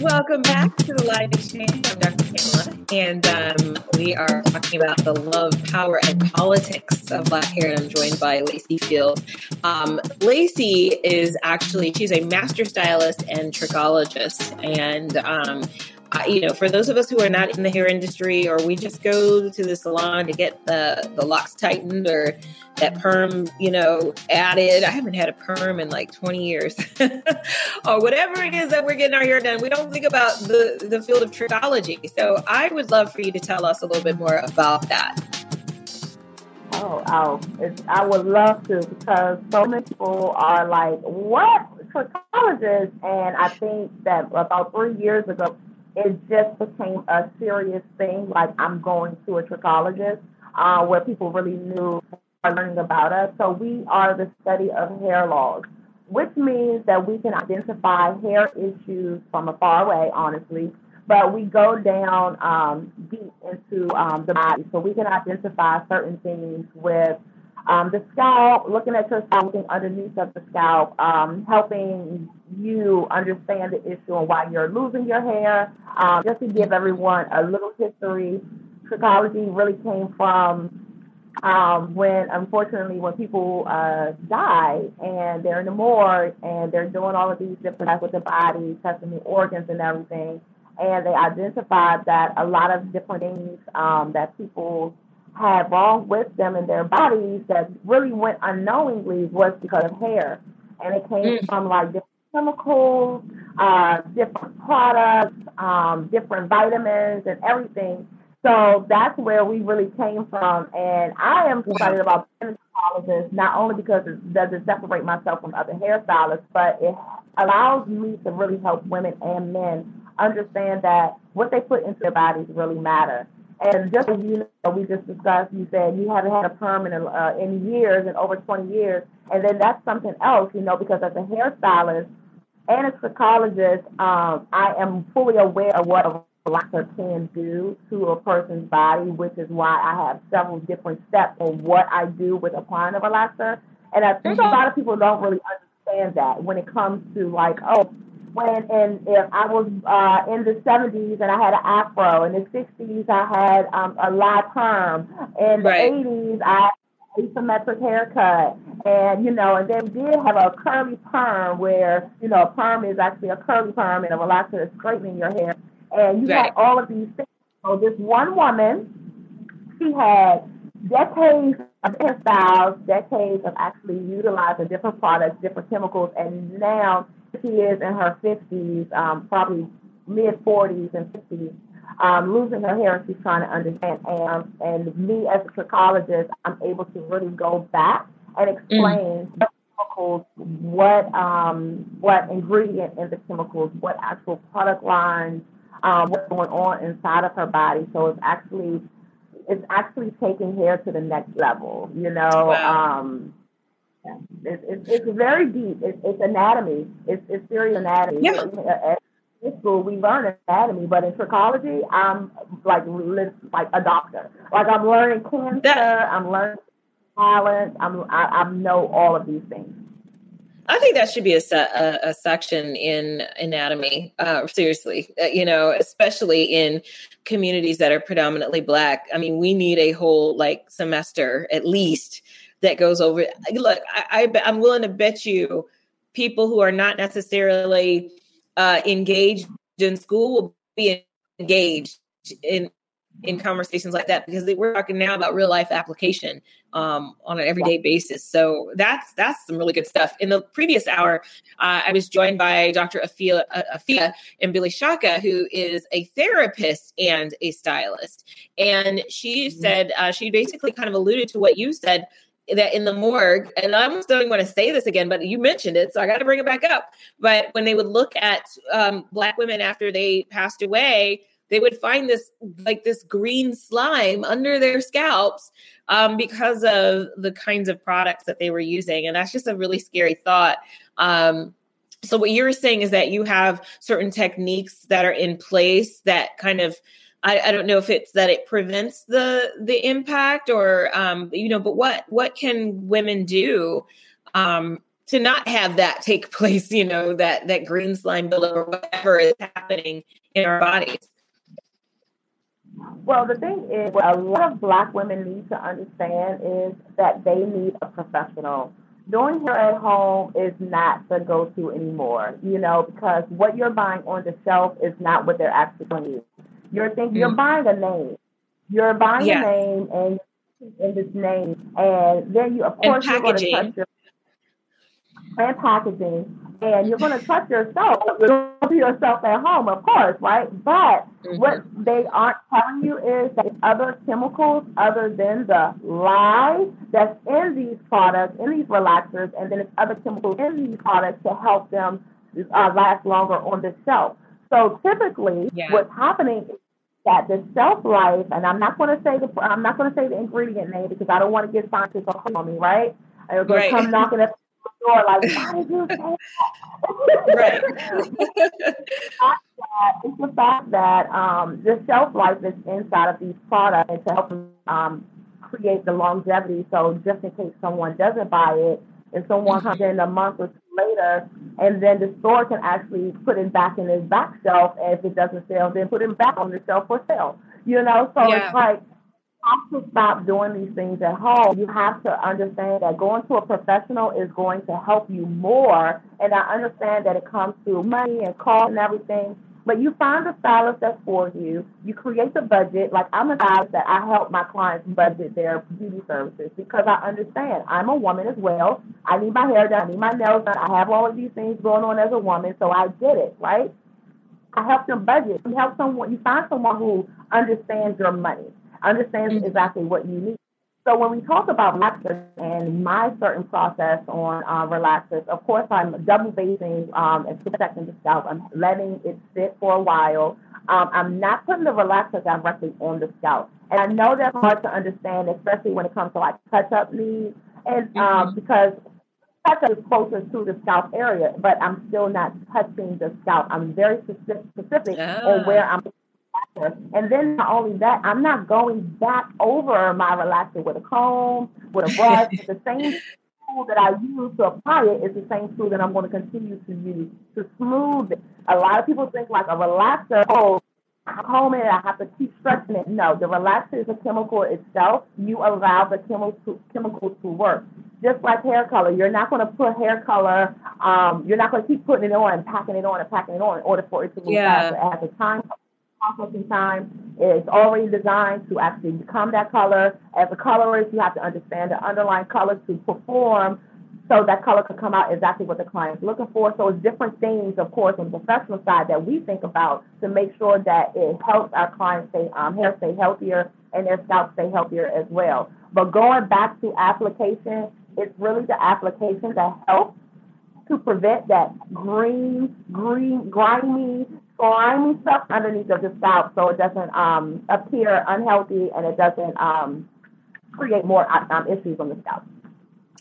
Welcome back to the live exchange. I'm Dr. Pamela, and um, we are talking about the love, power, and politics of Black hair. And I'm joined by Lacey Field. Um, Lacey is actually she's a master stylist and trichologist, and um, you know, for those of us who are not in the hair industry, or we just go to the salon to get the the locks tightened or that perm, you know, added. I haven't had a perm in like 20 years, or whatever it is that we're getting our hair done. We don't think about the the field of trichology. So I would love for you to tell us a little bit more about that. Oh, oh I would love to because so many people are like, "What trichologist?" And I think that about three years ago, it just became a serious thing. Like I'm going to a trichologist, uh, where people really knew are learning about us. So we are the study of hair loss, which means that we can identify hair issues from afar away, honestly. But we go down um, deep into um, the body, so we can identify certain things with um, the scalp, looking at your scalp, looking underneath of the scalp, um, helping you understand the issue and why you're losing your hair. Um, just to give everyone a little history, trichology really came from um, when, unfortunately, when people uh, die and they're in the morgue and they're doing all of these different tests with the body, testing the organs and everything, and they identified that a lot of different things um, that people had wrong with them in their bodies that really went unknowingly was because of hair. And it came mm. from like different chemicals, uh, different products, um, different vitamins, and everything. So that's where we really came from. And I am excited about being a trichologist, not only because it doesn't separate myself from other hairstylists, but it allows me to really help women and men understand that what they put into their bodies really matter. And just as you know, we just discussed, you said you haven't had a perm in, uh, in years, in over 20 years. And then that's something else, you know, because as a hairstylist and a trichologist, um, I am fully aware of what a relaxer can do to a person's body, which is why I have several different steps on what I do with applying a relaxer. And I think mm-hmm. a lot of people don't really understand that when it comes to like, oh, when and if I was uh, in the 70s and I had an afro, in the 60s I had um, a live perm, in the right. 80s I asymmetric haircut, and you know, and then we did have a curly perm where you know a perm is actually a curly perm and a relaxer is straightening your hair, and you right. had all of these things. So this one woman, she had decades of hairstyles, decades of actually utilizing different products, different chemicals, and now she is in her 50s, um, probably mid 40s and 50s, um, losing her hair, and she's trying to understand. And, and me as a trichologist, I'm able to really go back and explain mm. chemicals, what um, what ingredient in the chemicals, what actual product lines, um, what's going on inside of her body. So it's actually it's actually taking hair to the next level. You know. Wow. Um, it's, it's, it's very deep. It's, it's anatomy. It's, it's serious anatomy. Yeah. School, we learn anatomy, but in trichology, I'm like like a doctor. Like I'm learning cancer. That, I'm learning balance. I'm I, I know all of these things. I think that should be a, a, a section in anatomy. Uh, seriously, uh, you know, especially in communities that are predominantly black. I mean, we need a whole like semester at least that goes over. Look, I, I I'm willing to bet you people who are not necessarily uh, engaged in school will be engaged in in conversations like that because we're talking now about real life application um, on an everyday basis. So that's that's some really good stuff. In the previous hour, uh, I was joined by Dr. Afia, uh, Afia Mbilishaka, who is a therapist and a stylist, and she mm-hmm. said uh, she basically kind of alluded to what you said that in the morgue, and I almost don't even want to say this again, but you mentioned it, so I got to bring it back up. But when they would look at um, Black women after they passed away, they would find this like this green slime under their scalps um, because of the kinds of products that they were using, and that's just a really scary thought. Um, so what you're saying is that you have certain techniques that are in place that kind of I, I, don't know if it's that it prevents the the impact or um, you know, but what what can women do um, to not have that take place? You know, that that green slime buildup or whatever is happening in our bodies. Well, the thing is, what a lot of Black women need to understand is that they need a professional. Doing hair at home is not the go-to anymore, you know, because what you're buying on the shelf is not what they're actually going to use. You're thinking you're buying a name. You're buying a name and in this name, and then you of course you're going to trust your and packaging, and you're going to trust yourself. You're going to yourself at home, of course, right? But mm-hmm. what they aren't telling you is that other chemicals other than the lye that's in these products, in these relaxers, and then it's other chemicals in these products to help them uh, last longer on the shelf. So typically, yeah. what's happening is that the shelf life, and I'm not going to say the I'm not going to say the ingredient name because I don't want to get scientists on me, right? They're going right. to come knocking at the door like, why did you say that? right. it's the fact that um, the shelf life is inside of these products and to help um, create the longevity. So just in case someone doesn't buy it, if someone comes mm-hmm. in a month or two later, and then the store can actually put it back in his back shelf. And if it doesn't sell, then put it back on the shelf for sale. You know, so yeah. it's like you have to stop doing these things at home. You have to understand that going to a professional is going to help you more. And I understand that it comes to money and cost and everything. But you find a stylist that's for you. You create the budget. Like I'm a stylist that I help my clients budget their beauty services because I understand I'm a woman as well. I need my hair done. I need my nails done. I have all of these things going on as a woman, so I get it, right? I help them budget. You help someone. You find someone who understands your money, understands mm-hmm. exactly what you need. So when we talk about relaxers and my certain process on uh, relaxers, of course I'm double basing um, and protecting the scalp. I'm letting it sit for a while. Um, I'm not putting the relaxer directly on the scalp. And I know that's hard to understand, especially when it comes to like touch-up needs, and um, mm-hmm. because touch-up is closer to the scalp area, but I'm still not touching the scalp. I'm very specific, specific on where I'm. And then not only that, I'm not going back over my relaxer with a comb, with a brush. the same tool that I use to apply it is the same tool that I'm going to continue to use to smooth it. A lot of people think like a relaxer, oh, I comb it, I have to keep stretching it. No, the relaxer is a chemical itself. You allow the chemicals to, chemicals to work. Just like hair color, you're not going to put hair color, um, you're not going to keep putting it on and packing it on and packing it on in order for it to move yeah. faster. It has a time processing time is already designed to actually become that color. As a colorist, you have to understand the underlying color to perform so that color can come out exactly what the client's looking for. So it's different things, of course, on the professional side that we think about to make sure that it helps our clients stay um, hair stay healthier and their scalp stay healthier as well. But going back to application, it's really the application that helps to prevent that green, green, grimy slimy stuff underneath of the scalp so it doesn't um, appear unhealthy and it doesn't um, create more um, issues on the scalp.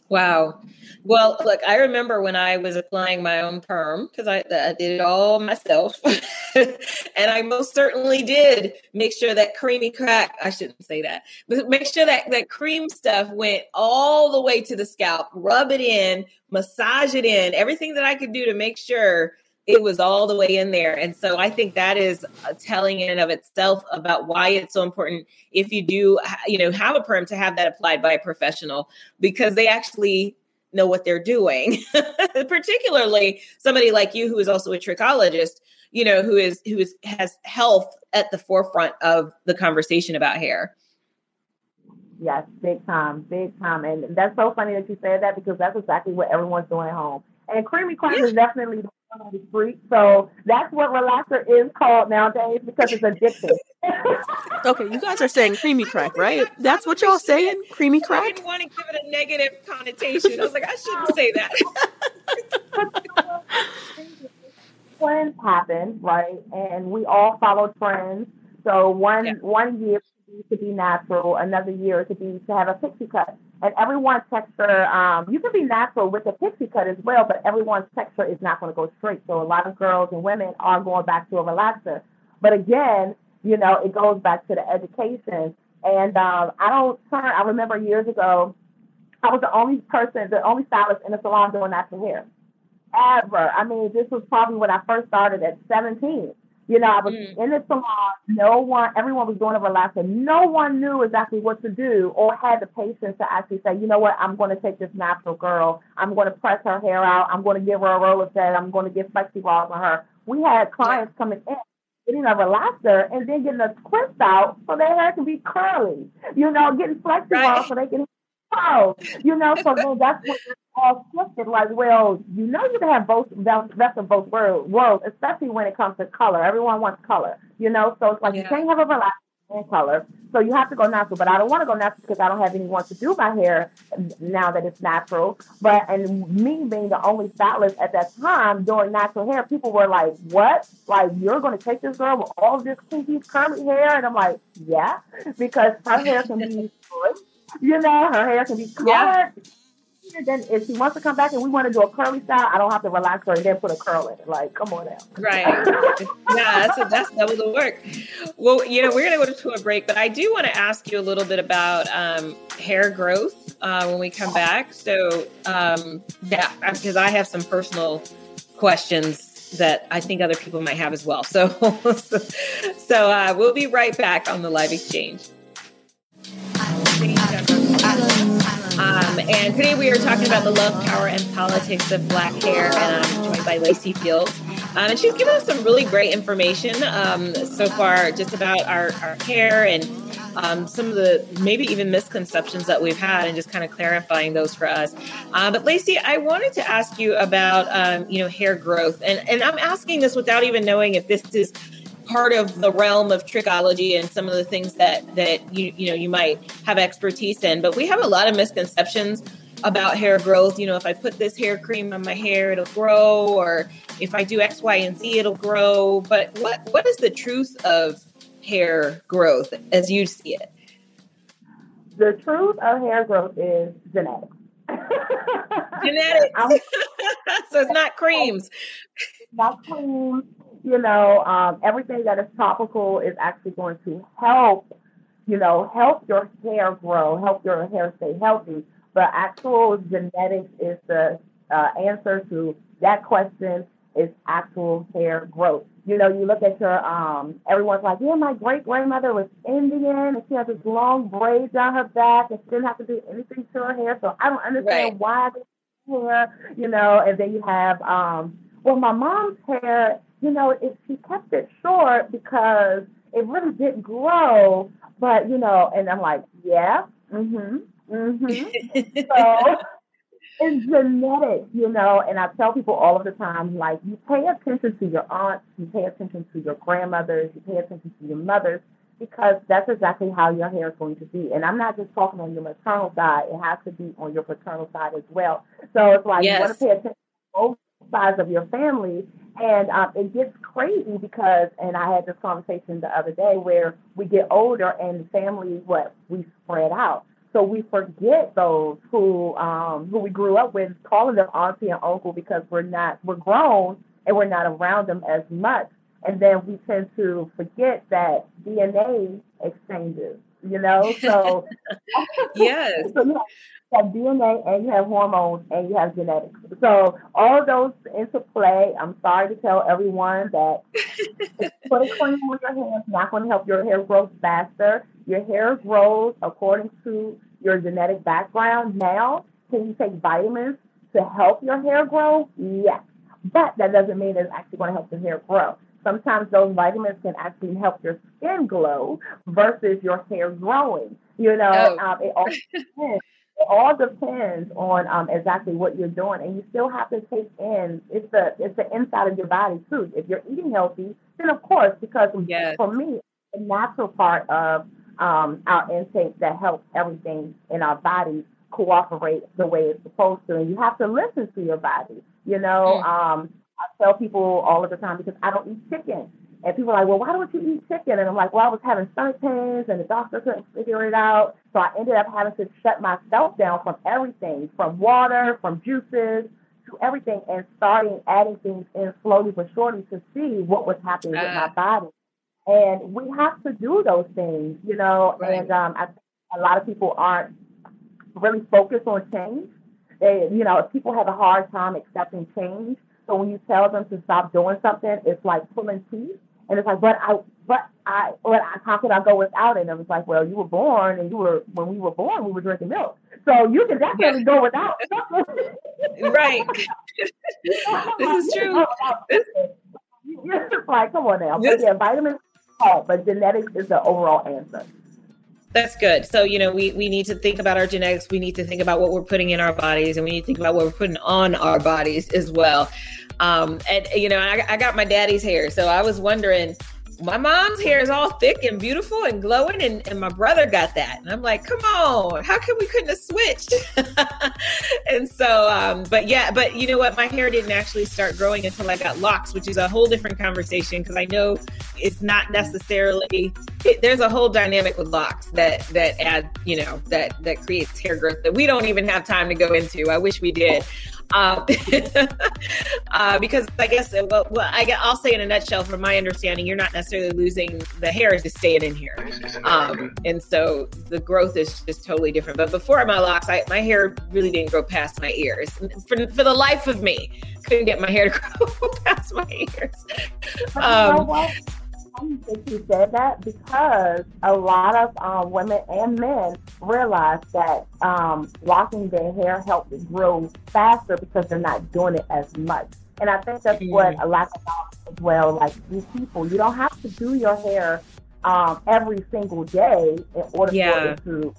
Wow. Well, look, I remember when I was applying my own perm because I, I, did it all myself. and I most certainly did make sure that creamy crack, I shouldn't say that, but make sure that that cream stuff went all the way to the scalp, rub it in, massage it in, everything that I could do to make sure it was all the way in there. And so I think that is telling in and of itself about why it's so important if you do, you know, have a perm to have that applied by a professional because they actually know what they're doing. Particularly somebody like you who is also a trichologist, you know, who is who is has health at the forefront of the conversation about hair. Yes, big time, big time. And that's so funny that you said that because that's exactly what everyone's doing at home. And creamy crack is definitely the street. So that's what relaxer is called nowadays because it's addictive. okay, you guys are saying creamy crack, right? That's what y'all saying? Creamy crack? I didn't want to give it a negative connotation. I was like, I shouldn't say that. trends happen, right? And we all follow trends. So one yeah. one year to be natural, another year to be to have a pixie cut. And everyone's texture, um, you can be natural with a pixie cut as well, but everyone's texture is not going to go straight. So a lot of girls and women are going back to a relaxer. But again, you know, it goes back to the education. And um, I don't turn. I remember years ago, I was the only person, the only stylist in the salon doing natural hair ever. I mean, this was probably when I first started at 17. You know, I was mm. in the salon. No one, everyone was doing a relaxer. No one knew exactly what to do or had the patience to actually say, you know what, I'm going to take this natural girl. I'm going to press her hair out. I'm going to give her a roller set. I'm going to get flexi balls on her. We had clients coming in getting a relaxer and then getting a twist out so their hair can be curly. You know, getting flexi right. balls so they can oh, you know, so then that's what all shifted. Like, well, you know, you can have both best of both world worlds, especially when it comes to color. Everyone wants color, you know. So it's like yeah. you can't have a relaxed and color, so you have to go natural. But I don't want to go natural because I don't have anyone to do my hair now that it's natural. But and me being the only stylist at that time doing natural hair, people were like, "What? Like you're going to take this girl with all this kinky curly hair?" And I'm like, "Yeah," because her hair can be good. You know, her hair can be colored. Yeah then if she wants to come back and we want to do a curly style, I don't have to relax her and then put a curl in it. Like, come on now. Right. yeah, that's a, that's double the work. Well, you know, we're gonna go to a break, but I do want to ask you a little bit about um, hair growth uh, when we come back. So, um, yeah, because I have some personal questions that I think other people might have as well. So, so uh, we'll be right back on the live exchange. Um, and today we are talking about the love, power, and politics of black hair, and I'm joined by Lacey Fields. Um, and she's given us some really great information um, so far just about our, our hair and um, some of the maybe even misconceptions that we've had and just kind of clarifying those for us. Uh, but Lacey, I wanted to ask you about, um, you know, hair growth. And, and I'm asking this without even knowing if this is part of the realm of trichology and some of the things that that you you know you might have expertise in. But we have a lot of misconceptions about hair growth. You know if i put this hair cream on my hair it'll grow or if i do x y and z it'll grow. But what what is the truth of hair growth as you see it? The truth of hair growth is genetic genetic so it's not creams. Not creams you know, um, everything that is topical is actually going to help, you know, help your hair grow, help your hair stay healthy. But actual genetics is the uh, answer to that question is actual hair growth. You know, you look at your, um, everyone's like, yeah, my great grandmother was Indian and she had this long braid down her back and she didn't have to do anything to her hair. So I don't understand right. why hair, you know, and then you have, um, well, my mom's hair you know, it, she kept it short because it really didn't grow. But, you know, and I'm like, yeah, mm-hmm, mm-hmm. so it's genetic, you know, and I tell people all of the time, like, you pay attention to your aunts, you pay attention to your grandmothers, you pay attention to your mothers, because that's exactly how your hair is going to be. And I'm not just talking on your maternal side, it has to be on your paternal side as well. So it's like yes. you want to pay attention to both sides of your family and um, it gets crazy because, and I had this conversation the other day where we get older and the family, what we spread out. So we forget those who um, who we grew up with, calling them auntie and uncle because we're not we're grown and we're not around them as much. And then we tend to forget that DNA exchanges, you know. So yes, so, yeah, have DNA and you have hormones and you have genetics. So all those into play. I'm sorry to tell everyone that putting cream on your hair is not going to help your hair grow faster. Your hair grows according to your genetic background. Now, can you take vitamins to help your hair grow? Yes. But that doesn't mean it's actually going to help your hair grow. sometimes those vitamins can actually help your skin glow versus your hair growing. You know, oh. um, it all depends. It all depends on um, exactly what you're doing, and you still have to take in it's the it's the inside of your body too. If you're eating healthy, then of course, because yes. for me, the natural part of um, our intake that helps everything in our body cooperate the way it's supposed to, and you have to listen to your body. You know, mm. um, I tell people all of the time because I don't eat chicken. And people are like, well, why don't you eat chicken? And I'm like, well, I was having stomach pains and the doctor couldn't figure it out. So I ended up having to shut myself down from everything, from water, from juices, to everything, and starting adding things in slowly but surely to see what was happening uh, with my body. And we have to do those things, you know. Right. And um, I a lot of people aren't really focused on change. They, you know, people have a hard time accepting change. So when you tell them to stop doing something, it's like pulling teeth. And it's like, but I, but I, but I, how could I go without it? And it's like, well, you were born, and you were when we were born, we were drinking milk, so you can definitely go without. right. this is true. You're just like, come on now. But yeah, vitamins help, oh, but genetics is the overall answer. That's good. So, you know, we, we need to think about our genetics. We need to think about what we're putting in our bodies and we need to think about what we're putting on our bodies as well. Um, and, you know, I, I got my daddy's hair. So I was wondering, my mom's hair is all thick and beautiful and glowing and, and my brother got that. And i'm like come on how come we couldn't have switched? And so um, but yeah but you know what? My hair didn't actually start growing until i got locks which is a whole different conversation because i know it's not necessarily it, there's a whole dynamic with locks that that add you know that that creates hair growth that we don't even have time to go into. I wish we did uh, uh, because I guess uh, well, well, I, will say in a nutshell, from my understanding, you're not necessarily losing the hair; is just staying in here, um, and so the growth is just totally different. But before my locks, I, my hair really didn't grow past my ears. For, for the life of me, couldn't get my hair to grow past my ears. Um, funny that you said that because a lot of um, women and men realize that um, locking their hair helps it grow faster because they're not doing it as much. And I think that's what a lot of as well. Like these people, you don't have to do your hair um, every single day in order yeah. for it to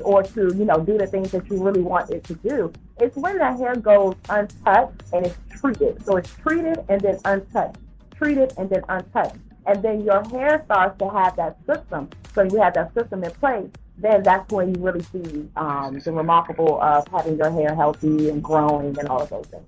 or to you know do the things that you really want it to do. It's when the hair goes untouched and it's treated. So it's treated and then untouched, treated and then untouched and then your hair starts to have that system. So you have that system in place. Then that's when you really see um, the remarkable of having your hair healthy and growing and all of those things.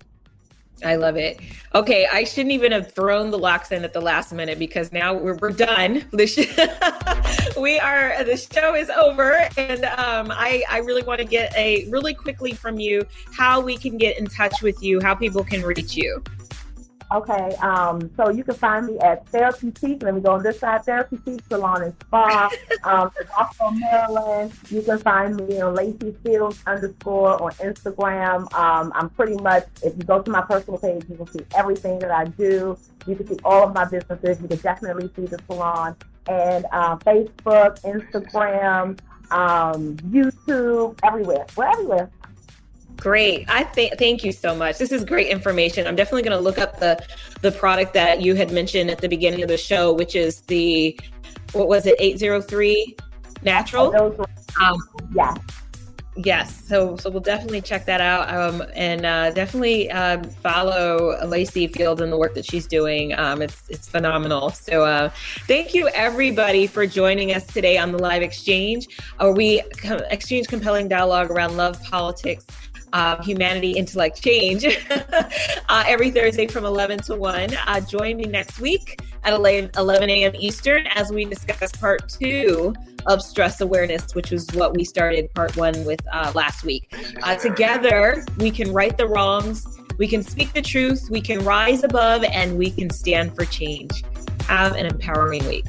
I love it. Okay, I shouldn't even have thrown the locks in at the last minute because now we're, we're done. we are the show is over, and um, I I really want to get a really quickly from you how we can get in touch with you, how people can reach you. Okay, um, so you can find me at Therapeutique. Let me go on this side, Therapeutique Salon and Spa, um, in Rockville, Maryland. You can find me on Lacey Fields underscore on Instagram. Um, I'm pretty much, if you go to my personal page, you can see everything that I do. You can see all of my businesses. You can definitely see the salon and uh, Facebook, Instagram, um, YouTube, everywhere. We're everywhere. Great. I think thank you so much. This is great information. I'm definitely going to look up the the product that you had mentioned at the beginning of the show, which is the what was it 803 natural? Um, yeah. Yes, so so we'll definitely check that out, um, and uh, definitely um, follow Lacey Field and the work that she's doing. Um, it's it's phenomenal. So uh, thank you everybody for joining us today on the live exchange, where we exchange compelling dialogue around love, politics, uh, Humanity Intellect Change uh, every Thursday from 11 to 1. Uh, join me next week at 11 a.m. Eastern as we discuss part two of stress awareness, which was what we started part one with uh, last week. Uh, together, we can right the wrongs, we can speak the truth, we can rise above, and we can stand for change. Have an empowering week.